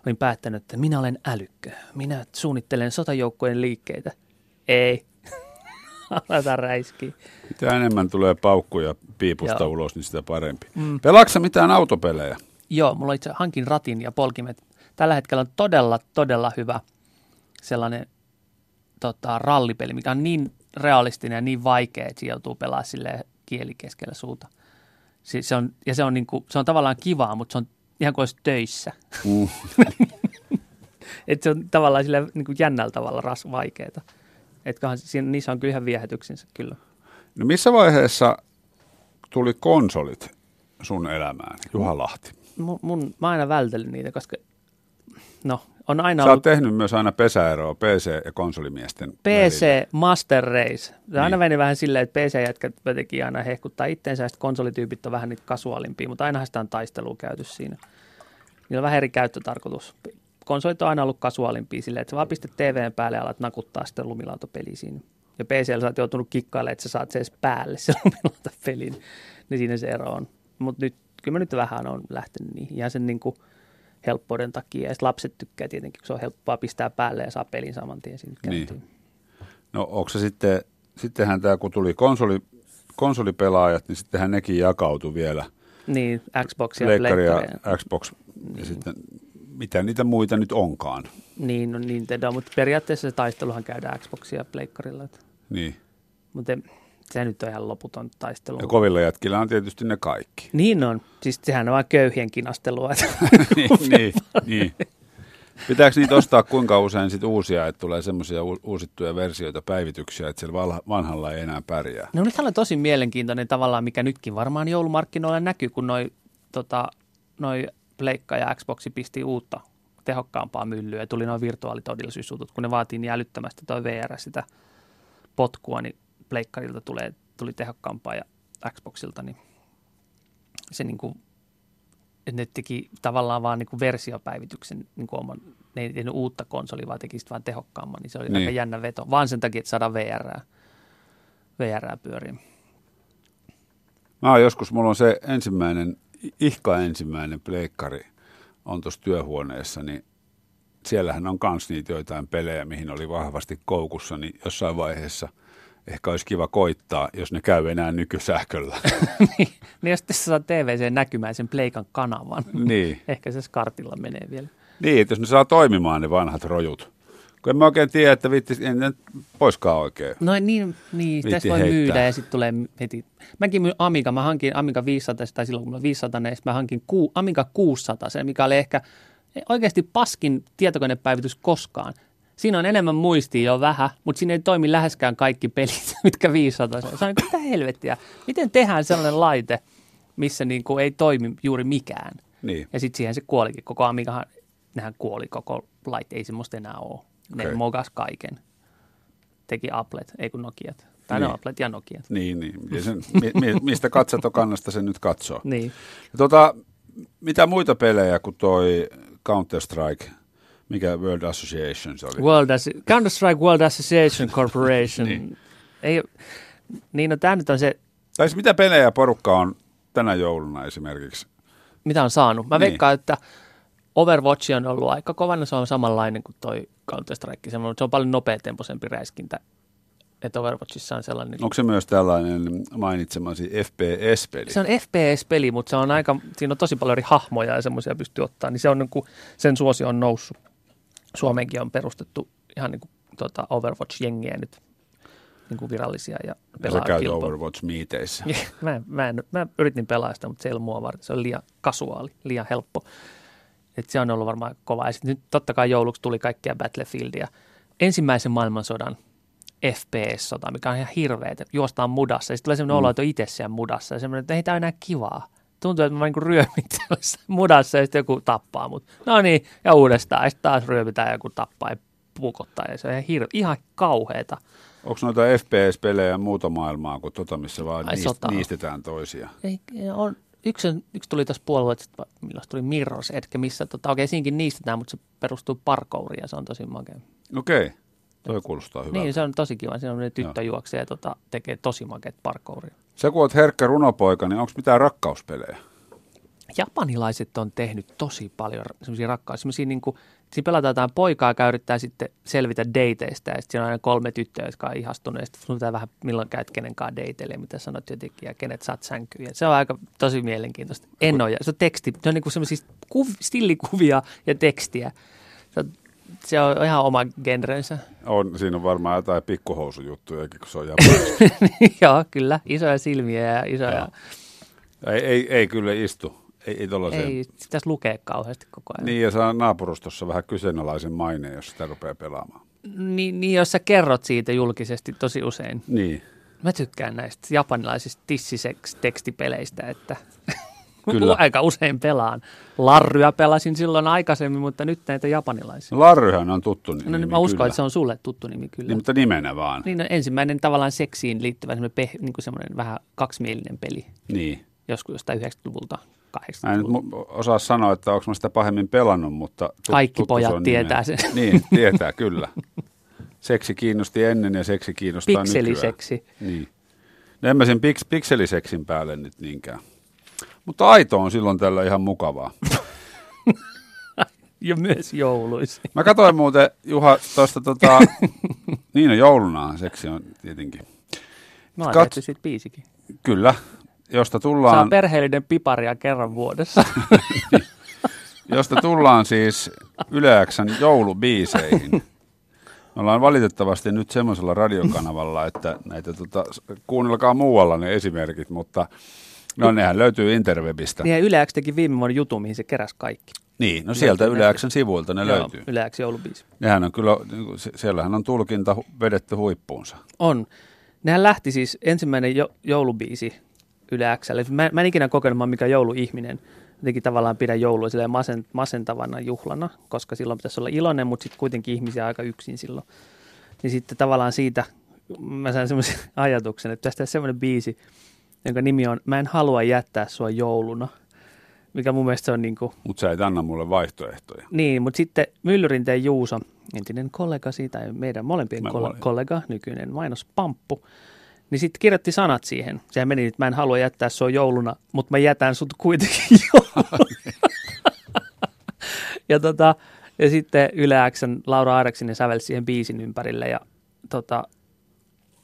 olin päättänyt, että minä olen älykkö. Minä suunnittelen sotajoukkojen liikkeitä. Ei. [LAUGHS] Aletaan räiskiä. Mitä enemmän tulee paukkuja piipusta Joo. ulos, niin sitä parempi. Mm. Pelaatko mitään autopelejä? Joo, mulla itse hankin ratin ja polkimet. Tällä hetkellä on todella, todella hyvä sellainen tota, rallipeli, mikä on niin realistinen ja niin vaikea, että siinä joutuu pelaamaan silleen kieli keskellä suuta. Se, se on, ja se on, niinku, se on tavallaan kivaa, mutta se on ihan kuin olisi töissä. Mm. [LAUGHS] Et se on tavallaan sille niin kuin jännällä tavalla ras vaikeeta. Että siinä, niissä on kyllä ihan viehätyksensä kyllä. No missä vaiheessa tuli konsolit sun elämään, Juha Lahti? Mun, mun, mä aina vältelin niitä, koska no, on aina Sä ollut tehnyt myös aina pesäeroa PC- ja konsolimiesten PC välillä. Master Race. Se Niin. aina meni vähän silleen, että PC-jätkät jotenkin aina hehkuttaa itteensä, ja konsolityypit on vähän niitä kasuaalimpia, mutta ainahan sitä on taistelua käyty siinä. Niillä on vähän eri käyttötarkoitus. Konsolit on aina ollut kasuaalimpia silleen, että sä vaan pistät TVn päälle ja alat nakuttaa sitten lumilautapeliä siinä. Ja PCllä sä oot joutunut kikkailemaan, että sä saat se edes päälle se [LAUGHS] lumilautapelin, niin siinä se ero on. Mutta nyt, kyllä mä nyt vähän on lähtenyt niin ihan sen niin kuin helppouden takia. Ja lapset tykkää tietenkin, kun se on helppoa pistää päälle ja saa pelin saman tien siinä Niin. käyntiin. No onko se sitten, sittenhän tämä kun tuli konsoli, konsolipelaajat, niin sittenhän nekin jakautui vielä. Niin, Xbox ja Pleikkari ja. Xbox ja sitten mitä niitä muita nyt onkaan. Niin, no Nintendo, mutta periaatteessa se taisteluhan käydään Xboxia ja Pleikkarilla. Niin. Mutta se nyt on ihan loputon taistelu. Ja kovilla jätkillä on tietysti ne kaikki. Niin on. Siis sehän on vain köyhien kinastelua. [LAUGHS] niin, niin, niin. Pitääkö niitä ostaa kuinka usein sit uusia, että tulee semmoisia uusittuja versioita, päivityksiä, että siellä vanha- vanhalla ei enää pärjää? No nyt on tosi mielenkiintoinen tavallaan, mikä nytkin varmaan joulumarkkinoilla näkyy, kun noi, tota, noi Pleikka ja Xboxi pisti uutta tehokkaampaa myllyä ja tuli noin virtuaalitodellisuusjutut, kun ne vaatii niin älyttömästi toi VR sitä potkua, niin Pleikkarilta tulee, tuli tehokkaampaa ja Xboxilta, niin se niin kuin, että ne teki tavallaan vaan niin kuin versiopäivityksen niin kuin oman, ne ei tehnyt uutta konsolia, vaan teki sitä vaan tehokkaamman, niin se oli Niin. niin. aika jännä veto, vaan sen takia, että saadaan VR, VR pyöriin. Mä oon joskus, mulla on se ensimmäinen, ihka ensimmäinen pleikkari on tuossa työhuoneessa, niin siellähän on kans niitä joitain pelejä, mihin oli vahvasti koukussa, niin jossain vaiheessa ehkä olisi kiva koittaa, jos ne käy enää nykysähköllä. [LAUGHS] niin, niin jos tässä saa TVC näkymään sen Pleikan kanavan, niin. [LAUGHS] ehkä se skartilla menee vielä. niin, että jos ne saa toimimaan ne vanhat rojut. Kun en mä oikein tiedä, että viittis, en ne poiskaan oikein. No niin, niin tässä voi heittää. myydä ja sitten tulee heti. Mäkin myin Amiga, mä hankin Amiga 500, tai silloin kun mä 500, niin mä hankin ku, Amiga 600, se mikä oli ehkä oikeasti paskin tietokonepäivitys koskaan. Siinä on enemmän muistia jo vähän, mutta siinä ei toimi läheskään kaikki pelit, [LAUGHS] mitkä 500. Se on niin kuin, mitä helvettiä. Miten tehdään sellainen laite, missä niin kuin ei toimi juuri mikään? Niin. Ja sitten siihen se kuolikin. Koko Amigahan, nehän kuoli koko laite, ei semmoista enää ole. Ne okay. mogas kaiken. Teki Applet, ei kun Nokiat. Tai niin. Niin. no Applet ja Nokiat. Niin, niin. Ja sen, mi, mi, mistä katsotokannasta se nyt katsoo. Niin. Ja Tota, mitä muita pelejä kuin toi Counter-Strike, mikä World Association se oli? World As- Counter-Strike World Association [LAUGHS] Corporation. Niin. Ei, niin no tämä nyt on se, Tai siis mitä pelejä porukka on tänä jouluna esimerkiksi? mitä on saanut. Mä Niin. veikkaan, että Overwatch on ollut aika kova, no se on samanlainen kuin toi Counter-Strike. Se on, se on paljon nopeatempoisempi räiskintä. Että Overwatchissa on sellainen... Onko se myös tällainen mainitsemasi FPS-peli? Se on FPS-peli, mutta se on aika, siinä on tosi paljon eri hahmoja ja semmoisia pystyy ottaa, niin se on niin kuin, sen suosio on noussut. Suomeenkin on perustettu ihan niin kuin, tota Overwatch-jengiä nyt niin kuin virallisia ja Ja sä pelaa käyt Overwatch-miiteissä. [LAUGHS] mä, en- mä, en, mä yritin pelaa sitä, mutta se ei ollut mua varten. Se on liian kasuaali, liian helppo. Et se on ollut varmaan kova. Ja nyt totta kai jouluksi tuli kaikkia Battlefieldia. Ensimmäisen maailmansodan FPS-sota, mikä on ihan hirveä, että juostaan mudassa. Ja sitten tulee sellainen mm. olo, että on itse siellä mudassa. Ja semmoinen, että ei tämä enää kivaa. Tuntuu, että mä niin ryömin mudassa ja sitten joku tappaa mut. No niin, ja uudestaan. Ja sitten taas ryömitään ja joku tappaa ja pukottaa. Ja se on ihan, hirve, ihan kauheata. Onko noita FPS-pelejä muuta maailmaa kuin tota, missä vaan Ai, niist, niistetään toisia? Ei, on, yksi, yksi tuli tuossa puolueet, milloin tuli Mirror's Edge, missä tota, okei, siinkin niistetään, mutta se perustuu parkouriin ja se on tosi makea. Okei, toi kuulostaa hyvältä. Niin, se on tosi kiva. Siinä on ne tyttö juoksee ja tota, tekee tosi makeat parkouria. Sä kun oot herkkä runopoika, niin onko mitään rakkauspelejä? Japanilaiset on tehnyt tosi paljon semmoisia rakkaus, semmoisia niin kuin, siinä pelataan jotain poikaa, joka yrittää sitten selvitä dateista ja sitten siinä on aina kolme tyttöä, jotka on sitten sun pitää vähän milloin käyt kenenkaan dateille mitä sanot jotenkin ja kenet saat sänkyyn. Ja se on aika tosi mielenkiintoista. En ole, se on teksti, se on niin kuin semmoisia kuv, stillikuvia ja tekstiä. Se on, se on ihan oma genrensä. On, siinä on varmaan jotain pikkuhousujuttujakin, kun se on. [LAUGHS] Joo, kyllä. Isoja silmiä ja isoja. Ei, ei, ei kyllä istu. Ei, ei tollaiseen. Ei, pitäisi lukea kauheasti koko ajan. Niin, ja saa naapurustossa vähän kyseenalaisen maineen, jos sitä rupeaa pelaamaan. Niin, niin, jos sä kerrot siitä julkisesti tosi usein. Niin, Mä tykkään näistä japanilaisista tissiseks-tekstipeleistä, että Kyllä. aika usein pelaan. Larryä pelasin silloin aikaisemmin, mutta nyt näitä japanilaisia. no, Larryhän on tuttu nimi. No, niin mä uskon, kyllä. että se on sulle tuttu nimi kyllä. Niin, mutta nimenä vaan. Niin no, ensimmäinen tavallaan seksiin liittyvä semmoinen, peh, niin kuin semmoinen vähän kaksimielinen peli, Niin. joskus jostain 90-luvulta, Mä en nyt 80-luvulta. osaa sanoa, että onko mä sitä pahemmin pelannut, mutta... tut- Kaikki tuttu pojat se tietää sen. [LAUGHS] Niin, tietää kyllä. Seksi kiinnosti ennen ja seksi kiinnostaa Pikseliseksi. nykyään. Niin. No en mä sen piks- pikseliseksin päälle nyt niinkään. Mutta aito on silloin tällä ihan mukavaa. [LAUGHS] Ja myös jouluisin. Mä katsoin muuten, Juha, tuosta tota... [LAUGHS] niin no joulunahan seksi on tietenkin. Mä oon Kats- siitä biisikin. Kyllä, josta Saa tullaan, perheellinen piparia kerran vuodessa. [LAUGHS] josta tullaan siis Yle Xn joulubiiseihin. Me ollaan valitettavasti nyt semmoisella radiokanavalla, että näitä tota, kuunnelkaa muualla ne esimerkit, mutta no nehän löytyy interwebistä. Niin ja Yle X teki viime vuonna jutun, mihin se keräsi kaikki. Niin, no sieltä Yle. Xn sivuilta ne löytyy. Yle X joulubiisi. Nehän on kyllä, se- siellähän on tulkinta vedetty huippuunsa. On. Nehän lähti siis ensimmäinen jo, joulubiisi Yle Xlle. Mä, mä en ikinä kokenut, mikä jouluihminen. Jotenkin tavallaan pidän joulua silleen masen, masentavana juhlana, koska silloin pitäisi olla iloinen, mutta sitten kuitenkin ihmisiä aika yksin silloin. Niin sitten tavallaan siitä mä sain semmoisen [LAUGHS] ajatuksen, että tästä semmoinen biisi, jonka nimi on Mä en halua jättää sua jouluna. Mikä mun mielestä on niin kuin, Mutta sä et anna mulle vaihtoehtoja. niin, mutta sitten Myllyrinteen Juuso, entinen kollega siitä, ja meidän molempien Mä kol- kollega, nykyinen mainospamppu, niin sitten kirjoitti sanat siihen. Sehän meni, että mä en halua jättää sua jouluna, mutta mä jätän sut kuitenkin [LAUGHS] jouluna. ja, tota, ja sitten Yle Xn Laura Aireksinen sävelsi siihen biisin ympärille ja tota,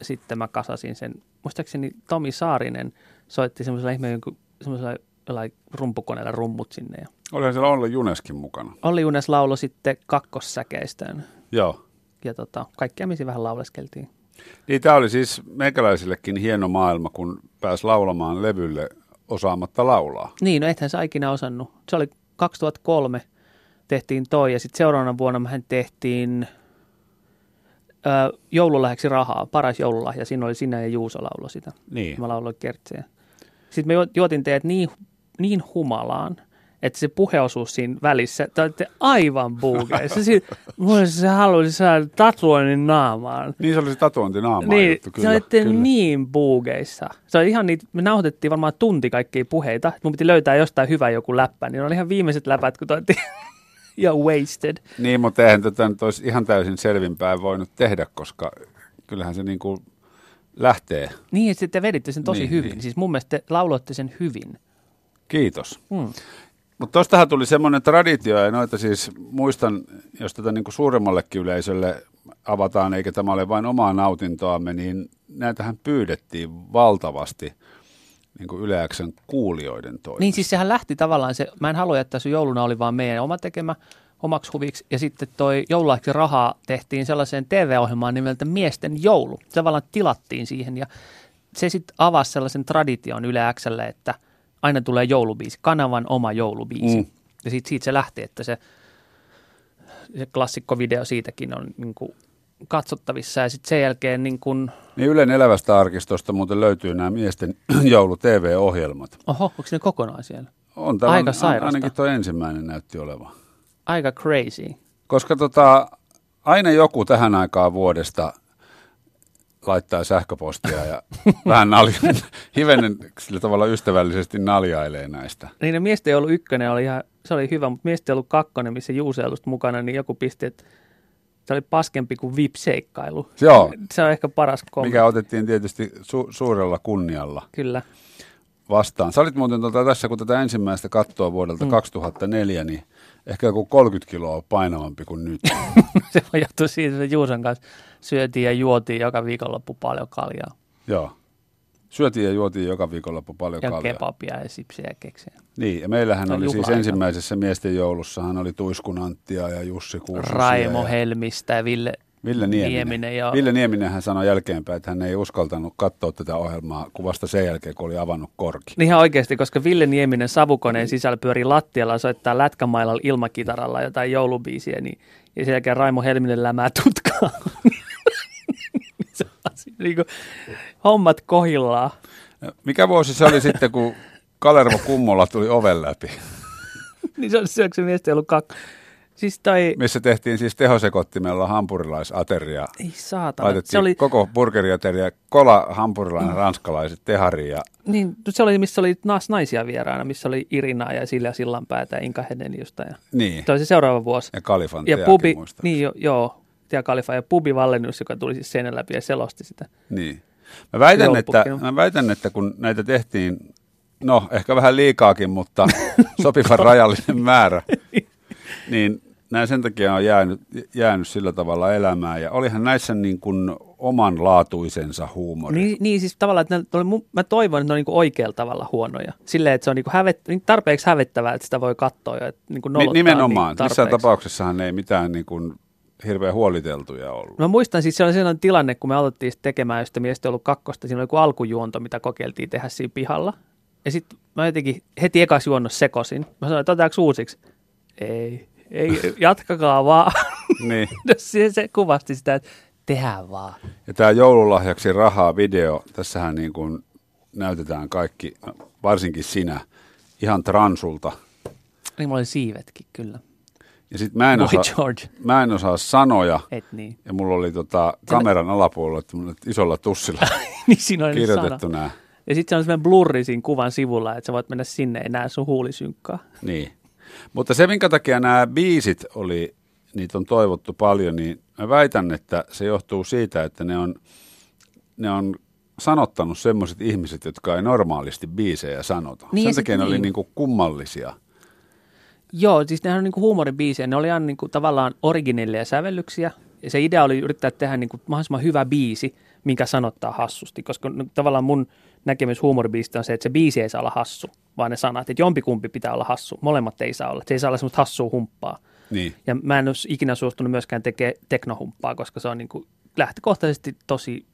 sitten mä kasasin sen. Muistaakseni Tomi Saarinen soitti semmoisella ihme jonkun- semmoisella jollain rumpukoneella rummut sinne ja Olihan siellä Olli Juneskin mukana. Olli Junes laulo sitten kakkossäkeistään Joo. ja tota, kaikkia missä vähän lauleskeltiin. Niin tämä oli siis meikäläisillekin hieno maailma, kun pääsi laulamaan levylle osaamatta laulaa. Niin, no ethän sä ikinä osannut. Se oli 2003 tehtiin toi ja sitten seuraavana vuonna mehän tehtiin ö, joululahjaksi rahaa, paras joululahja. Siinä oli sinä ja Juuso laulo sitä. Niin. Mä lauloin kertsejä. Sitten me ju- juotin teidät niin, niin humalaan, että se puheosuus siinä välissä, te olette aivan buugeissa. Siis, mulle se [LAUGHS] haluaisi saada tatuoinnin naamaan. Niin se oli se tatuointi naamaan Niin, juttu, se kyllä. olitte kyllä. niin buugeissa. Se oli ihan niitä, me nauhoitettiin varmaan tunti kaikkia puheita. Mun piti löytää jostain hyvä joku läppä, niin ne oli ihan viimeiset läpät, kun toitti [LAUGHS] ja wasted. Niin, mutta eihän tätä nyt olisi ihan täysin selvinpäin voinut tehdä, koska kyllähän se niin kuin lähtee. Niin, että te veditte sen tosi Niin, hyvin. niin. Siis mun mielestä te lauloitte sen hyvin. Kiitos. Hmm. Mutta tuostahan tuli semmoinen traditio, ja noita siis muistan, jos tätä niin kuin suuremmallekin yleisölle avataan, eikä tämä ole vain omaa nautintoamme, niin näitähän pyydettiin valtavasti niin kuin Yle Xn kuulijoiden toimesta. Niin siis sehän lähti tavallaan se, mä en halua, että se jouluna oli vaan meidän oma tekemä omaksi huviksi. Ja sitten toi joululahjaksi rahaa tehtiin sellaiseen TV-ohjelmaan nimeltä Miesten joulu. Se tavallaan tilattiin siihen ja se sitten avasi sellaisen tradition Yle Xlle, että aina tulee joulubiisi, kanavan oma joulubiisi. Mm. Mm. Ja sitten siitä se lähti, että se, se klassikkovideo siitäkin on niin kuin katsottavissa. Ja sitten sen jälkeen niin kuin, Niin Ylen elävästä arkistosta muuten löytyy nämä miesten [CLEARS THROAT] joulu-TV-ohjelmat. oho, onko ne kokonaan siellä? On täällä Aika on- sairasta. Ainakin tuo ensimmäinen näytti olevan. Aika crazy. Koska tota, aina joku tähän aikaan vuodesta laittaa sähköpostia ja [LAUGHS] vähän nalja, hivenen sillä tavalla ystävällisesti naljailee näistä. Niin ne miesten ollut ykkönen oli ihan, se oli hyvä, mutta miesten ollut kakkonen, missä Juuse ollut mukana, niin joku pisti, että se oli paskempi kuin VIP-seikkailu. Joo, Se on ehkä paras kommentti. mikä otettiin tietysti su- suurella kunnialla Kyllä. vastaan. Sä olit muuten tota, tässä, kun tätä ensimmäistä kattoa vuodelta mm. 2004, niin ehkä joku 30 kiloa painavampi kuin nyt. [LAUGHS] se on johtu siitä, että Juuson kanssa syötiin ja juotiin joka viikonloppu paljon kaljaa. Joo. Syötiin ja juotiin joka viikonloppu paljon Ja kaljaa. kebabia ja sipsejä ja keksejä. Niin, ja meillähän on oli siis ensimmäisessä miesten joulussahan oli Tuiskun Anttia ja Jussi Kuusi. Raimo Helmistä ja Ville Ville Nieminen. Nieminen, joo. Ville Nieminen hän sanoi jälkeenpäin, että hän ei uskaltanut katsoa tätä ohjelmaa kun vasta sen jälkeen, kun oli avannut korki. Niin ihan oikeasti, koska Ville Nieminen savukoneen sisällä pyörii lattialla ja soittaa lätkämailalla ilmakitaralla jotain joulubiisiä, niin, ja sen jälkeen Raimo Helminen lämää tutkaa. Niin kuin, hommat kohillaan. Mikä vuosi se oli sitten, kun Kalervo Kummola tuli oven läpi, [LAUGHS] Niin se on se, se mies ei ollut kak... Siis toi, missä tehtiin siis tehosekottimella hampurilaisateria. ei saatana. Laitettiin Se oli, koko burgeriateria, kola, hampurilainen, ranskalaiset, tehari ja niin, se oli, missä oli naas naisia vieraana, missä oli Irina ja Silja Sillanpäätä ja Inka Hedeniusta. Ja, niin, se oli se seuraava vuosi. ja Kalifan Ja pubi, niin jo, joo, Tia Kalifa ja Pubi Vallenius, joka tuli siis seinän läpi ja selosti sitä. Niin. Mä väitän, että, mä väitän, että kun näitä tehtiin, no ehkä vähän liikaakin, mutta [LAUGHS] sopivan rajallinen määrä, [LAUGHS] niin näin sen takia on jäänyt, jäänyt sillä tavalla elämään. Ja olihan näissä niin kuin omanlaatuisensa huumori. Niin, niin siis tavallaan, että ne oli, mä toivon, että ne on niin oikealla tavalla huonoja. Silleen, että se on niin hävet, niin tarpeeksi hävettävää, että sitä voi katsoa jo. Että niin Ni, nolottaa nimenomaan. Niin Missään tapauksessahan ei mitään niin kuin hirveän huoliteltuja ollut. Mä muistan siis, se oli sellainen tilanne, kun me aloitettiin sitä tekemään, josta miestä ollut kakkosta. Siinä oli joku alkujuonto, mitä kokeiltiin tehdä siinä pihalla. Ja sitten mä jotenkin heti ekas juonnos sekosin. Mä sanoin, että otetaanko uusiksi? Ei, ei, jatkakaa vaan. [LAUGHS] Niin. [LAUGHS] se, se kuvasti sitä, että tehdään vaan. Ja tämä joululahjaksi rahaa video, tässähän niin kuin näytetään kaikki, varsinkin sinä, ihan transulta. Niin mulla oli siivetkin kyllä. Ja sitten mä, en Boy osaa- George. mä en osaa sanoja, Et niin. ja mulla oli tota, kameran alapuolella tämmönen isolla tussilla [LAUGHS] niin siinä oli sana. kirjoitettu nämä. Ja sitten se on semmoinen blurri siinä kuvan sivulla, että sä voit mennä sinne näe sun huulisynkkaa. Niin. Mutta se, minkä takia nämä biisit oli, niitä on toivottu paljon, niin mä väitän, että se johtuu siitä, että ne on, ne on sanottanut semmoiset ihmiset, jotka ei normaalisti biisejä sanota. Niin, Sen sit takia ne oli niin. niinku kummallisia. Joo, siis nehän on niinku huumoribiisejä. Ne oli aina niinku tavallaan originelleja sävellyksiä. Ja se idea oli yrittää tehdä niinku mahdollisimman hyvä biisi, minkä sanottaa hassusti. Koska no, tavallaan mun näkemys huumoribiisistä on se, että se biisi ei saa olla hassu, vaan ne sanat, että jompikumpi pitää olla hassu. Molemmat ei saa olla. Se ei saa olla semmoista hassua humppaa. Niin. Ja mä en ole ikinä suostunut myöskään tekemään teknohumppaa, koska se on niin kuin lähtökohtaisesti tosi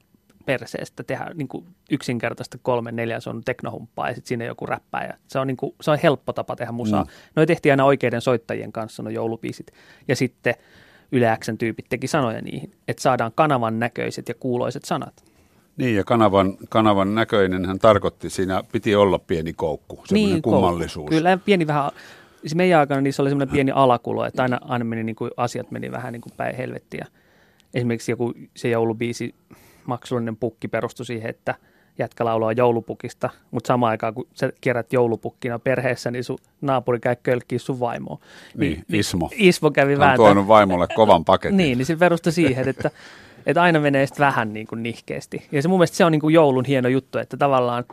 perseestä tehdä niin kuin yksinkertaista kolme neljä, se on teknohumppaa ja sitten siinä joku räppää. Ja se, on niin kuin, se on helppo tapa tehdä musaa. Mm. Noi tehtiin aina oikeiden soittajien kanssa, no joulupiisit. Ja sitten Yle Xn tyypit teki sanoja niihin, että saadaan kanavan näköiset ja kuuloiset sanat. Niin, ja kanavan, kanavan näköinen hän tarkoitti, siinä piti olla pieni koukku, semmoinen Niin, kummallisuus. Kyllä, ja pieni vähän, siis meidän aikana niissä oli semmoinen pieni alakulo, että aina, aina meni niin kuin, asiat meni vähän niin kuin päin helvettiä. Esimerkiksi joku se joulubiisi, maksullinen pukki perustui siihen, että jätkä laulaa joulupukista, mutta samaan aikaan kun sä kierrät joulupukkina perheessä, niin sun naapuri käy kölkkiä sun vaimoa. Niin, Ismo. Ismo kävi Hän on tuonut vaimolle kovan paketin. [LAUGHS] Niin, niin se perustui siihen, että, että aina menee sitten vähän niin kuin nihkeästi. Ja se mun mielestä se on niin kuin joulun hieno juttu, että tavallaan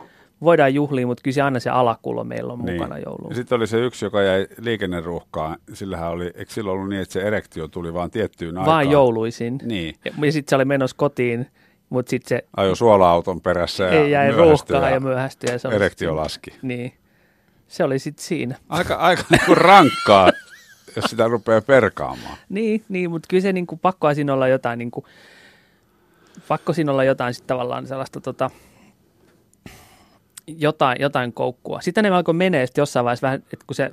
voidaan juhlia, mutta kyllä se aina se alakulo meillä on mukana jouluun. Ja sitten oli se yksi, joka jäi liikenneruuhkaan. Sillähän oli, eikö silloin ollut niin, että se erektio tuli vaan tiettyyn aikaan? Vaan jouluisin. Niin. Ja, ja sitten se oli menossa kotiin, mutta sitten se Ajo suola-auton perässä ja jäi ruuhkaan ja myöhästyi. Ja se oli erektio sit- laski. Niin. Se oli sitten siinä. Aika, aika niinku rankkaa, [LAUGHS] jos sitä rupeaa perkaamaan. Niin, niin mutta kyllä se niinku, pakkoa siinä olla jotain, niinku, pakko siinä olla jotain sit tavallaan sellaista tota, jotain, jotain koukkua. Sitten ne alkoi menee sitten jossain vaiheessa vähän, että kun se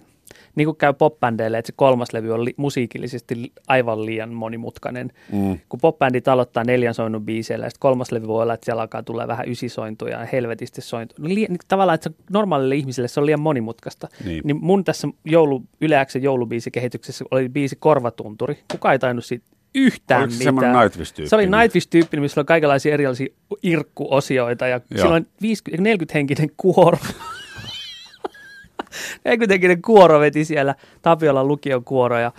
niin kuin käy popbändeille, että se kolmas levy on li- musiikillisesti li- aivan liian monimutkainen. Mm. Kun popbändit aloittaa neljän soinnun biiseillä, ja sitten kolmas levy voi olla, että siellä alkaa tulla vähän ysisointuja ja helvetisti sointuja. No, li- niin tavallaan, että se normaalille ihmiselle se on liian monimutkaista. Niin. Niin mun tässä joulu, yleäksen joulubiisikehityksessä oli biisi Korvatunturi. Kuka ei tainnut siitä yhtään Oliko se mitään. Nightwish-tyyppinen? Se oli Nightwish-tyyppinen, missä oli kaikenlaisia erilaisia irkkuosioita ja Joo. silloin 50, 40 henkinen [LAUGHS] kuoro. 40 henkinen kuoro veti siellä Tapiolan lukion kuoro ja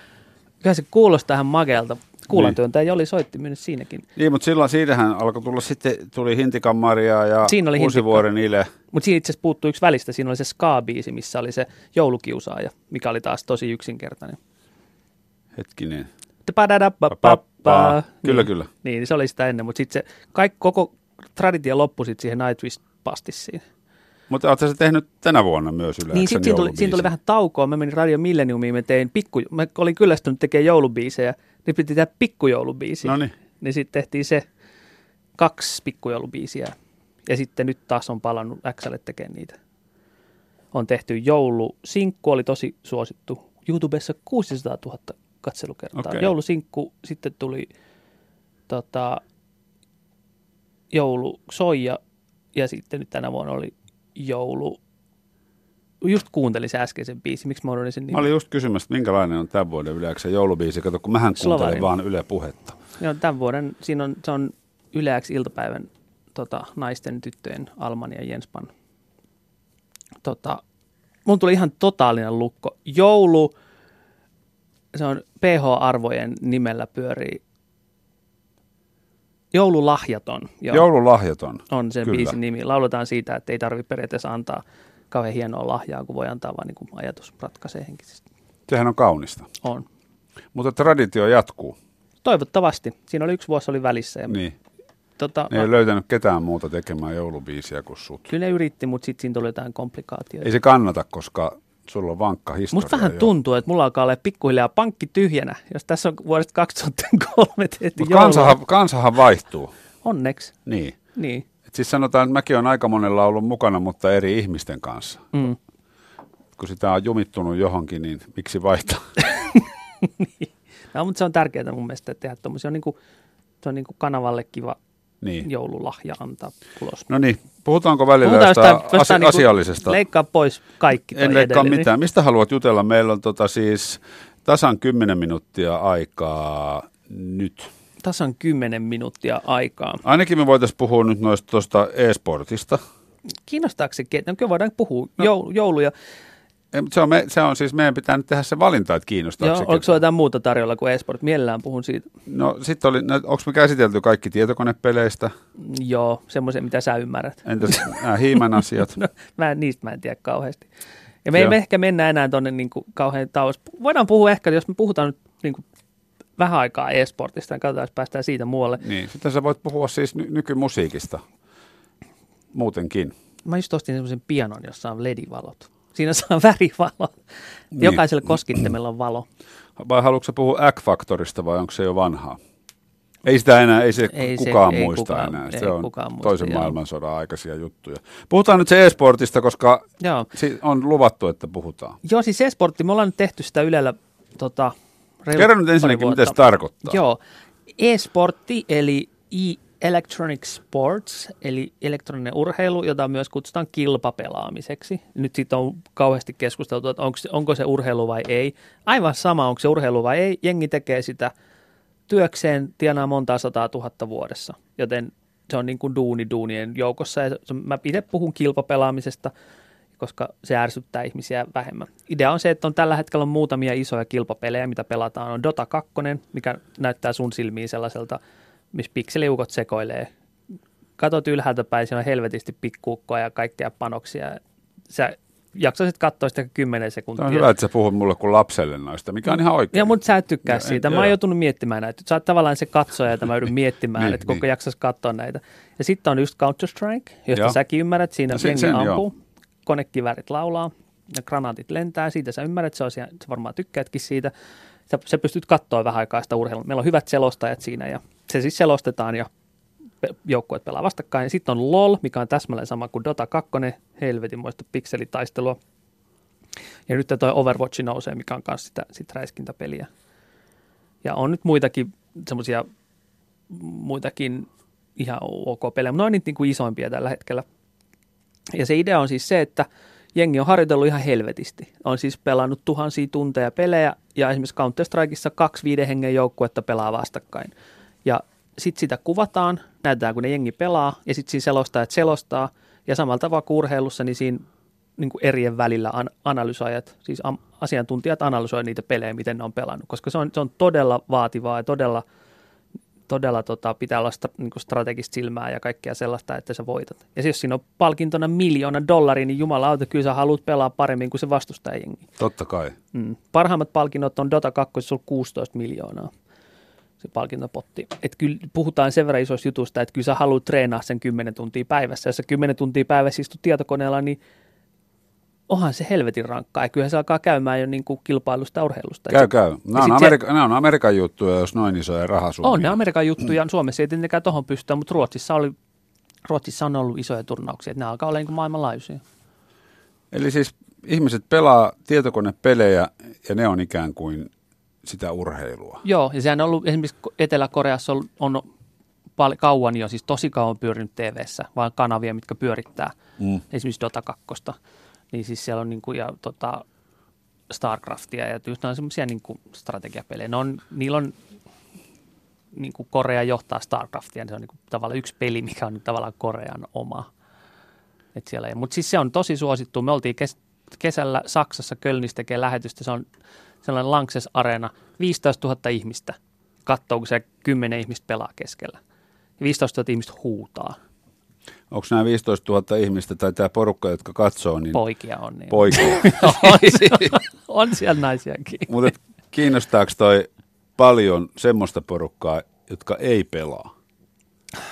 kyllä se kuulostaa ihan makealta. Kuulantyöntäjä oli soitti myös siinäkin. Niin, mutta silloin siitähän alkoi tulla sitten, tuli Hintikammaria ja Siinä oli Uusivuoren Ile. Mutta siinä itse asiassa puuttui yksi välistä. Siinä oli se ska-biisi, missä oli se joulukiusaaja, mikä oli taas tosi yksinkertainen. Hetkinen. Tapadadapapappa. Kyllä, niin, kyllä. Niin, niin se oli sitä ennen, mutta sitten se kaikki, koko traditio loppui sitten siihen Nightwish-pastissiin. Mutta oletko se tehnyt tänä vuonna myös Yle Niin, sitten siinä tuli, siinä tuli vähän taukoa. Mä menin Radio Millenniumiin, mä tein pikku, mä olin kyllästynyt tekemään joulubiisejä, niin piti tehdä pikkujoulubiisi. No niin. niin sitten tehtiin se kaksi pikkujoulubiisiä. Ja sitten nyt taas on palannut Xlle tekemään niitä. On tehty joulusinkku, oli tosi suosittu. YouTubessa 600 000 katselukertaa. Okay. Joulusinkku, sitten tuli tota, joulusoija ja sitten nyt tänä vuonna oli joulu. Just kuuntelin se äskeisen biisin, miksi mä sen Mä nimen. olin just kysymässä, että minkälainen on tämän vuoden Yleäksen joulubiisi. Kato, kun mähän kuuntelen Slovakia. vaan Yle Puhetta. Joo, tämän vuoden, siinä on, se on yleäksi iltapäivän tota, naisten tyttöjen Alman ja Jenspan. Tota, mun tuli ihan totaalinen lukko. Joulu, se on PH-arvojen nimellä pyörii. Joululahjaton. Joo, Joululahjaton. on sen kyllä. biisin nimi. Lauletaan siitä, että ei tarvitse periaatteessa antaa kauhean hienoa lahjaa, kun voi antaa vaan niin kuin ajatus ratkaisee henkisesti. Sehän on kaunista. On. Mutta traditio jatkuu. Toivottavasti. Siinä oli yksi vuosi oli välissä. Ja, Niin. tota, Ne ei löytänyt ketään muuta tekemään joulubiisiä kuin sut. Kyllä ne yritti, mutta sitten siinä tuli jotain komplikaatioita. Ei se kannata, koska sulla on vankka historia. Musta vähän jo. tuntuu, että mulla alkaa olla pikkuhiljaa pankki tyhjänä, jos tässä on vuodesta 2003 tehty kansahan, kansahan vaihtuu. Onneksi, Niin. niin. Et siis sanotaan, että mäkin olen aika monella ollut mukana, mutta eri ihmisten kanssa. Mm. Kun sitä on jumittunut johonkin, niin miksi vaihtaa? [LAUGHS] No, mutta se on tärkeää mun mielestä tehdä tuommoisia. On niinku, se on niinku kanavalle kiva Niin. joululahja antaa ulos. No niin, puhutaanko välillä Puhutaan jostain, jostain- asi- niinku- asiallisesta? Leikkaa pois kaikki en leikkaa edellinen. mitään. Mistä haluat jutella? Meillä on tota siis tasan 10 minuuttia aikaa nyt. Tasan 10 minuuttia aikaa. Ainakin me voitaisiin puhua nyt noista tuosta e-sportista. Kiinnostaako se? No kyllä voidaan puhua no. jouluja. Ei, Se on, me, se on siis, meidän pitää nyt tehdä se valinta, että kiinnostaako Joo, se onko sulla jotain muuta tarjolla kuin esport? Mielellään puhun siitä. No sitten oli, onko me käsitelty kaikki tietokonepeleistä? Joo, semmoisen, mitä sä ymmärrät. Entäs nämä hiiman asiat? [LAUGHS] No, mä niistä mä en tiedä kauheasti. Ja me ei Joo. me ehkä mennä enää tuonne niin kauhean tauos. Voidaan puhua ehkä, jos me puhutaan nyt niin kuin vähän aikaa e-sportista, niin katsotaan, jos päästään siitä muualle. Niin, sitten sä voit puhua siis ny- nykymusiikista muutenkin. Mä just ostin semmoisen pianon, jossa on ledivalot. Siinä saa [LAUGHS] värivalo. Niin. Jokaiselle koskittimella on valo. Vai haluatko puhua X-Factorista vai onko se jo vanhaa? Ei sitä enää, ei se Ei se- kukaan ei muista kukaan- enää. ei Se on kukaan muista, toisen joo. maailmansodan aikaisia juttuja. Puhutaan nyt se e-sportista, koska Joo. si- on luvattu, että puhutaan. Joo, siis e-sportti, me ollaan nyt tehty sitä Ylellä tota, reilu Kerro nyt ensinnäkin, mitä se tarkoittaa. Joo, e-sportti eli e-electronic sports, eli elektroninen urheilu, jota myös kutsutaan kilpapelaamiseksi. Nyt siitä on kauheasti keskusteltu, että onko onko se urheilu vai ei. Aivan sama, onko se urheilu vai ei. Jengi tekee sitä työkseen, tienaa montaa sataa tuhatta vuodessa, joten se on niin kuin duuni duunien joukossa. Ja mä itse puhun kilpapelaamisesta, koska se ärsyttää ihmisiä vähemmän. Idea on se, että on tällä hetkellä on muutamia isoja kilpapelejä, mitä pelataan. On Dota 2, mikä näyttää sun silmiin sellaiselta, missä pikseliukot sekoilee. Katot ylhäältä päin, siellä on helvetisti pikkuukkoa ja kaikkea panoksia. Sä jaksaisit katsoa sitä 10 sekuntia. Se on hyvä, että sä puhut mulle kuin lapselle noista, mikä on ihan oikein. Ja mutta sä et tykkää Joo, en- siitä. Mä joo. oon joutunut miettimään näitä. Sä oot tavallaan se katsoja, että mä joudun [LAUGHS] miettimään, Niin, että koko niin. jaksas katsoa näitä. Ja sitten on just Counter-Strike, josta Joo. säkin ymmärrät. Siinä No no, sen- jengi sen ampuu, konekiväärit laulaa ja granaatit lentää. Siitä sä ymmärrät, se on, siellä- sä varmaan tykkäätkin siitä. Sä, sä pystyt katsoa vähän aikaa sitä urheilua. Meillä on hyvät selostajat siinä ja se siis selostetaan ja joukkueet pelaa vastakkain. Sitten on LOL, mikä on täsmälleen sama kuin Dota 2, helvetinmoista pikselitaistelua. Ja nyt toi Overwatch nousee, mikä on myös sitä, sitä räiskintäpeliä. Ja on nyt muitakin semmoisia muitakin ihan ok pelejä, mutta ne on niitä niin kuin isoimpia tällä hetkellä. Ja se idea on siis se, että jengi on harjoitellut ihan helvetisti. On siis pelannut tuhansia tunteja pelejä ja esimerkiksi Counter-Strikeissa kaksi viiden hengen joukkuetta pelaa vastakkain. Ja sitten sitä kuvataan, näytetään kun ne jengi pelaa ja sitten siinä selostajat selostaa. Ja samalla tavalla kuin urheilussa, niin siinä niin kuin erien välillä an- analysoijat, siis am- asiantuntijat analysoivat niitä pelejä, miten ne on pelannut, koska se on, se on todella vaativaa ja todella, todella tota, pitää olla sta, niin kuin strategista silmää ja kaikkea sellaista, että sä voitat. Ja jos siinä on palkintona miljoona dollaria, niin jumalauta, kyllä sä haluat pelaa paremmin kuin se vastustajajengi. Totta kai. Mm. Parhaimmat palkinnot on Dota 2, se on 16 miljoonaa se palkintopotti. Et kyllä puhutaan sen verran isoista jutusta, että kyllä sä haluat treenaa sen 10 tuntia päivässä. Jos sä 10 tuntia päivässä istut tietokoneella, niin onhan se helvetin rankkaa. Ja kyllähän se alkaa käymään jo niin kuin kilpailusta urheilusta. Käy, käy. Nämä on, sit se- Amerika, nämä on Amerikan juttuja, jos noin isoja rahasummia. On ne Amerikan juttuja, Suomessa ei tietenkään tuohon pystytä, mutta Ruotsissa, oli, Ruotsissa on ollut isoja turnauksia, että nämä alkaa olla niin kuin maailmanlaajuisia. Eli siis ihmiset pelaa tietokonepelejä ja ne on ikään kuin sitä urheilua. Joo, ja sehän on ollut esimerkiksi Etelä-Koreassa on, on pal- kauan jo, siis tosi kauan pyörinyt TV-ssä, vaan kanavia, mitkä pyörittää Mm. esimerkiksi Dota 2. Niin siis siellä on niin kuin, ja tota, Starcraftia ja just on semmoisia niin kuin strategiapelejä. Ne on, niillä on niin kuin Korea johtaa Starcraftia, niin se on niin kuin tavallaan yksi peli, mikä on tavallaan Korean oma. Et siellä, mutta siis se on tosi suosittu. Me oltiin kes- kesällä Saksassa Kölnissä tekee lähetystä. Se on sellainen Lankses Areena. 15 000 ihmistä katsoo, kun se 10 ihmistä pelaa keskellä. 15 000 ihmistä huutaa. Onko nämä 15 000 ihmistä tai tämä porukka, jotka katsoo, niin Poikia on. Niin poikia? [LAUGHS] on, siellä, on siellä naisiakin. Mutta kiinnostaako toi paljon semmoista porukkaa, jotka ei pelaa?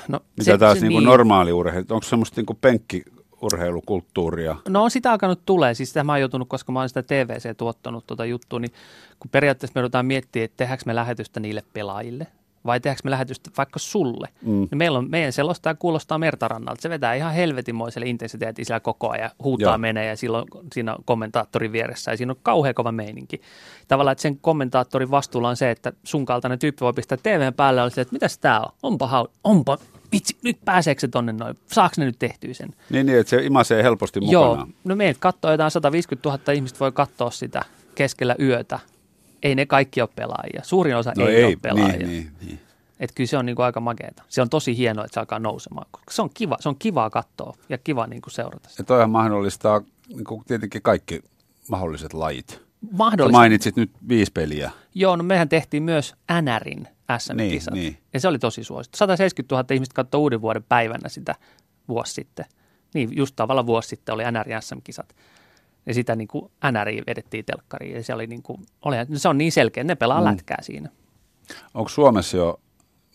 No, Mitä taas se, niin normaali urheilu? Onko semmoista niin penkkiurheilukulttuuria? No on sitä alkanut tulee, siis sitä mä oon joutunut, koska mä oon sitä TVC tuottanut tuota juttua, niin kun periaatteessa me ruvetaan miettimään, että tehdäänkö me lähetystä niille pelaajille vai tehdäänkö me lähetystä vaikka sulle. Mm. Niin meillä on, meidän selostaja kuulostaa mertarannalta. Se vetää ihan helvetimoiselle intensiteetillä koko ajan, huutaa Joo. menee ja silloin siinä on kommentaattorin vieressä ja siinä on kauhean kova meininki. Tavallaan, että sen kommentaattorin vastuulla on se, että sun kaltainen tyyppi voi pistää TVn päälle ja olla se, että mitäs tää on? Onpa, hau, onpa, vitsi, nyt pääseekö se tonne noin? Saaks ne nyt tehtyä sen? Niin, niin, että se imasee helposti Joo, mukana. no meidät katsoo jotain 150 000 ihmistä voi katsoa sitä keskellä yötä. Ei ne kaikki ole pelaajia. Suurin osa No ei, ei, ole pelaajia. niin, niin, niin. Että kyllä se on niinku aika makeeta. Se on tosi hienoa, että se alkaa nousemaan. koska Se on kiva, se on kivaa katsoa ja kiva niinku seurata sitä. Ja toihan mahdollistaa niin kuin tietenkin kaikki mahdolliset lajit. Sä Mahdollista. mainitsit nyt viisi peliä. Joo, no mehän tehtiin myös NRin SM-kisat. Niin, niin. Ja se oli tosi suosittu. 170 000 ihmistä katsoi uuden vuoden päivänä sitä vuosi sitten. Niin, just tavallaan vuosi sitten oli NRin SM-kisat. Ja sitä niin kuin NRI vedettiin telkkariin. Ja se, oli niin kuin, oli, no se on niin selkeä, ne pelaa Mm. lätkää siinä. Onko Suomessa jo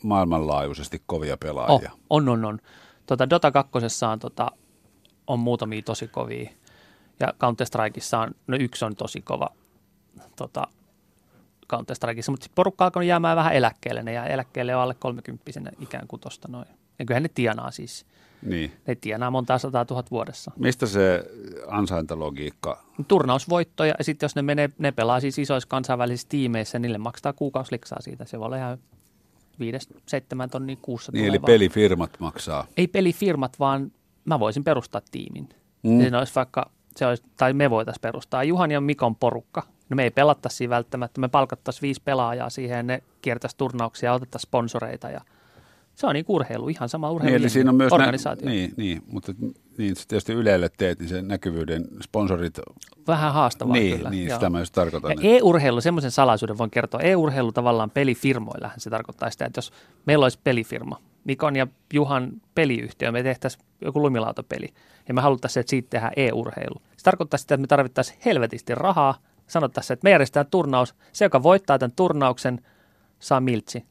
maailmanlaajuisesti kovia Oh, pelaajia? on, on, on. Tota, Dota 2 on, tota, on muutamia tosi kovia. Ja Counter-Strikeissa on, no yksi on tosi kova tota, Counter-Strikeissa, mutta sit porukka alkanut jäämään vähän eläkkeelle. Ne jää eläkkeelle jo alle 30 ikään kuin tosta noin. Ja kyllähän ne tienaa siis. Niin. Ne tienaa monta sataa tuhat vuodessa. Mistä se ansaintalogiikka? Turnausvoittoja, ja sitten jos ne, menee, ne pelaa siis isoissa kansainvälisissä tiimeissä, niille maksaa kuukausliksaa siitä. Se voi olla ihan viides, seitsemän tonnia kuussa. Niin, eli vaan. pelifirmat maksaa. Ei pelifirmat, vaan mä voisin perustaa tiimin. Mm. Se olisi vaikka, se olisi, tai me voitaisiin perustaa. Juhan ja Mikon porukka. No me ei pelattaisi siinä välttämättä. Me palkattaisiin viisi pelaajaa siihen ne kiertäisi turnauksia ja otettaisiin sponsoreita. Ja se on niin urheilu, ihan sama urheilu. Niin, eli siinä on myös organisaatio. Nä- niin, niin, mutta niin, se tietysti Ylelle teet, niin sen näkyvyyden sponsorit. Vähän haastavaa niin, kyllä. niin joo. sitä mä just tarkoitan. Ja että- e-urheilu, semmoisen salaisuuden voin kertoa. E-urheilu tavallaan pelifirmoillähän se tarkoittaa sitä, että jos meillä olisi pelifirma, Mikon ja Juhan peliyhtiö, me tehtäisiin joku lumilautapeli ja me haluttaisiin, että siitä tehdään e-urheilu. Se tarkoittaa sitä, että me tarvittaisiin helvetisti rahaa. Sanottaisiin, että me järjestetään turnaus. Se, joka voittaa tämän turnauksen, saa miltsi.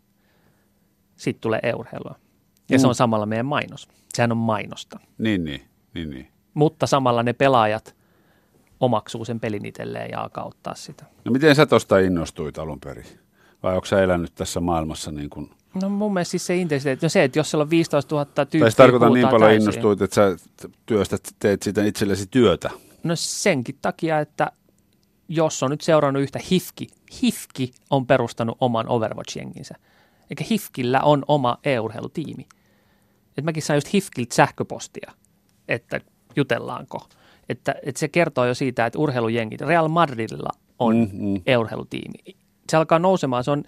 Sitten tulee e-urheilua. Ja se Mm. on samalla meidän mainos. Sehän on mainosta. Niin, niin, niin, niin. Mutta samalla ne pelaajat omaksuu sen pelin itselleen ja alkaa ottaa sitä. No miten sä tuosta innostuit alun perin? Vai onko sä elänyt tässä maailmassa niin kuin... No mun mielestä siis se intensiteetti, no se, että jos siellä on 15 000 tyyppiä Tai tarkoitan niin paljon täysin. innostuit, että sä työstät, teet siitä itsellesi työtä. No senkin takia, että jos on nyt seurannut yhtä Hifki, Hifki on perustanut oman Overwatch-jenginsä. Eikä Hifkillä on oma e-urheilutiimi. Et mäkin sain just Hifkiltä sähköpostia, että jutellaanko. Että, että se kertoo jo siitä, että urheilujengit, Real Madridilla on Mm, mm. e-urheilutiimi. Se alkaa nousemaan, se on,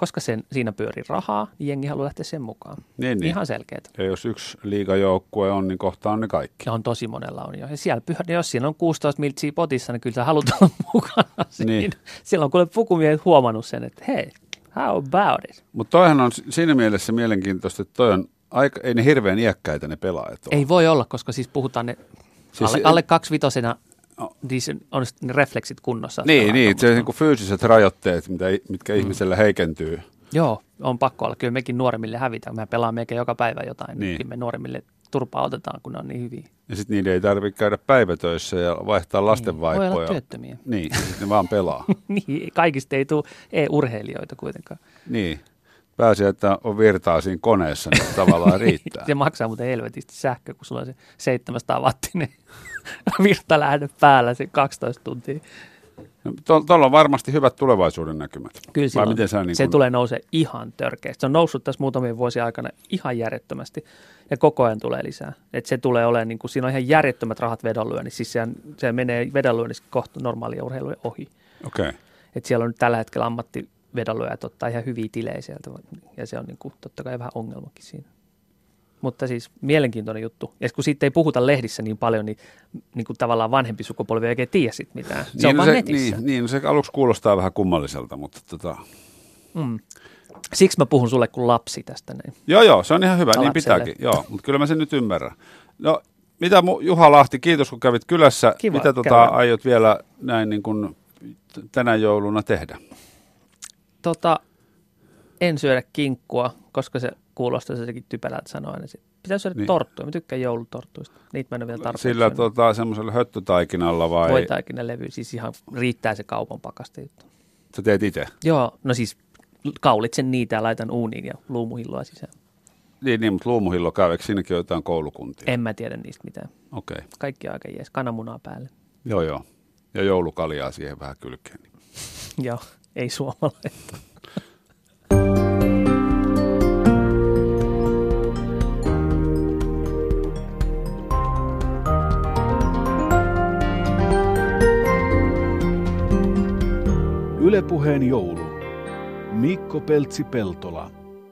koska sen, siinä pyörii rahaa, niin jengi haluaa lähteä sen mukaan. Niin, niin. Ihan selkeää. Ja jos yksi liigajoukkue on, niin kohta on ne kaikki. Ja on tosi monella on jo. Ja siellä pyhä, jos siinä on 16 miltsiä potissa, niin kyllä sä haluat olla [LAUGHS] mukana siinä. Niin. Siellä on kuule pukumiehet huomannut sen, että hei, how about it? Mutta toihan on siinä mielessä mielenkiintoista, että toi on aika, ei ne hirveän iäkkäitä ne pelaajat ole. Ei voi olla, koska siis puhutaan ne Siis- alle, alle kaksivitosena, niin se on sit ne refleksit kunnossa. Niin, niin se niin kuin fyysiset rajoitteet, mitä, mitkä mm. ihmisellä heikentyy. Joo, on pakko olla. Kyllä mekin nuoremmille hävitään. Me pelaamme eikä joka päivä jotain. Niin. Niin. Me nuoremmille turpaa otetaan, kun ne on niin hyviä. Ja sitten niiden ei tarvitse käydä päivätöissä ja vaihtaa lasten Niin, voi olla työttömiä. Niin, ne vaan pelaa. [LAUGHS] niin, kaikista ei tule e-urheilijoita kuitenkaan. niin. Pääsi, että on virtaa siinä koneessa, niin tavallaan [LAUGHS] riittää. Se maksaa muuten helvetisti sähkö, kun sulla on se 700 wattinen [LAUGHS] virta lähde päällä se 12 tuntia. No, Tuolla on varmasti hyvät tulevaisuuden näkymät. Kyllä silloin, miten sä niin se kun- tulee nousee ihan törkeästi. Se on noussut tässä muutamien vuosien aikana ihan järjettömästi ja koko ajan tulee lisää. Et se tulee olemaan, niin kuin, siinä on ihan järjettömät rahat vedonlyönnissä. Siis sehän, se menee vedonlyönnissä kohta normaalia urheiluja ohi. Okei. Okay. Et siellä on nyt tällä hetkellä ammattivedonlyöjät ottaa ihan hyviä tilejä sieltä ja se on niin kuin, totta kai vähän ongelmakin siinä. Mutta siis mielenkiintoinen juttu. Ja kun siitä ei puhuta lehdissä niin paljon, niin, niin kuin tavallaan vanhempi sukupolvi ei oikein tiedä sit mitään. Se on no se, netissä. Niin, niin, no se aluksi kuulostaa vähän kummalliselta, mutta tota, Mm. Siksi mä puhun sulle kuin lapsi tästä näin. Joo, joo, se on ihan hyvä, niin Lapselle. pitääkin. Joo, mutta kyllä mä sen nyt ymmärrän. No, mitä mu- Juha Lahti, kiitos kun kävit kylässä. Kiva mitä tota, käydä. aiot vielä näin niin kuin tänä jouluna tehdä? Tota, en syödä kinkkua, koska se kuulostaa sekin typerältä sanoa. Niin sit pitäisi syödä Niin. torttuja. Mä tykkään joulutorttuista. Niitä mä en ole vielä tarpeeksi Sillä syönyt. tota, semmoisella höttötaikinalla vai Voitaikin ne levy. Siis ihan riittää se kaupan pakaste juttu. sä teet itse? Joo, no siis kaulitsen niitä ja laitan uuniin ja luumuhilloa sisään. Niin, niin, mutta luumuhillo käy, eikö siinäkin ole jotain koulukuntia? En mä tiedä niistä mitään. Okei, okay. Kaikki aika jees. Kananmunaa päälle. joo joo. Ja joulukaljaa siihen vähän kylkeen. [LAUGHS] Joo, ei suomalainen. Ylepuheen joulu. Mikko Peltsi-Peltola.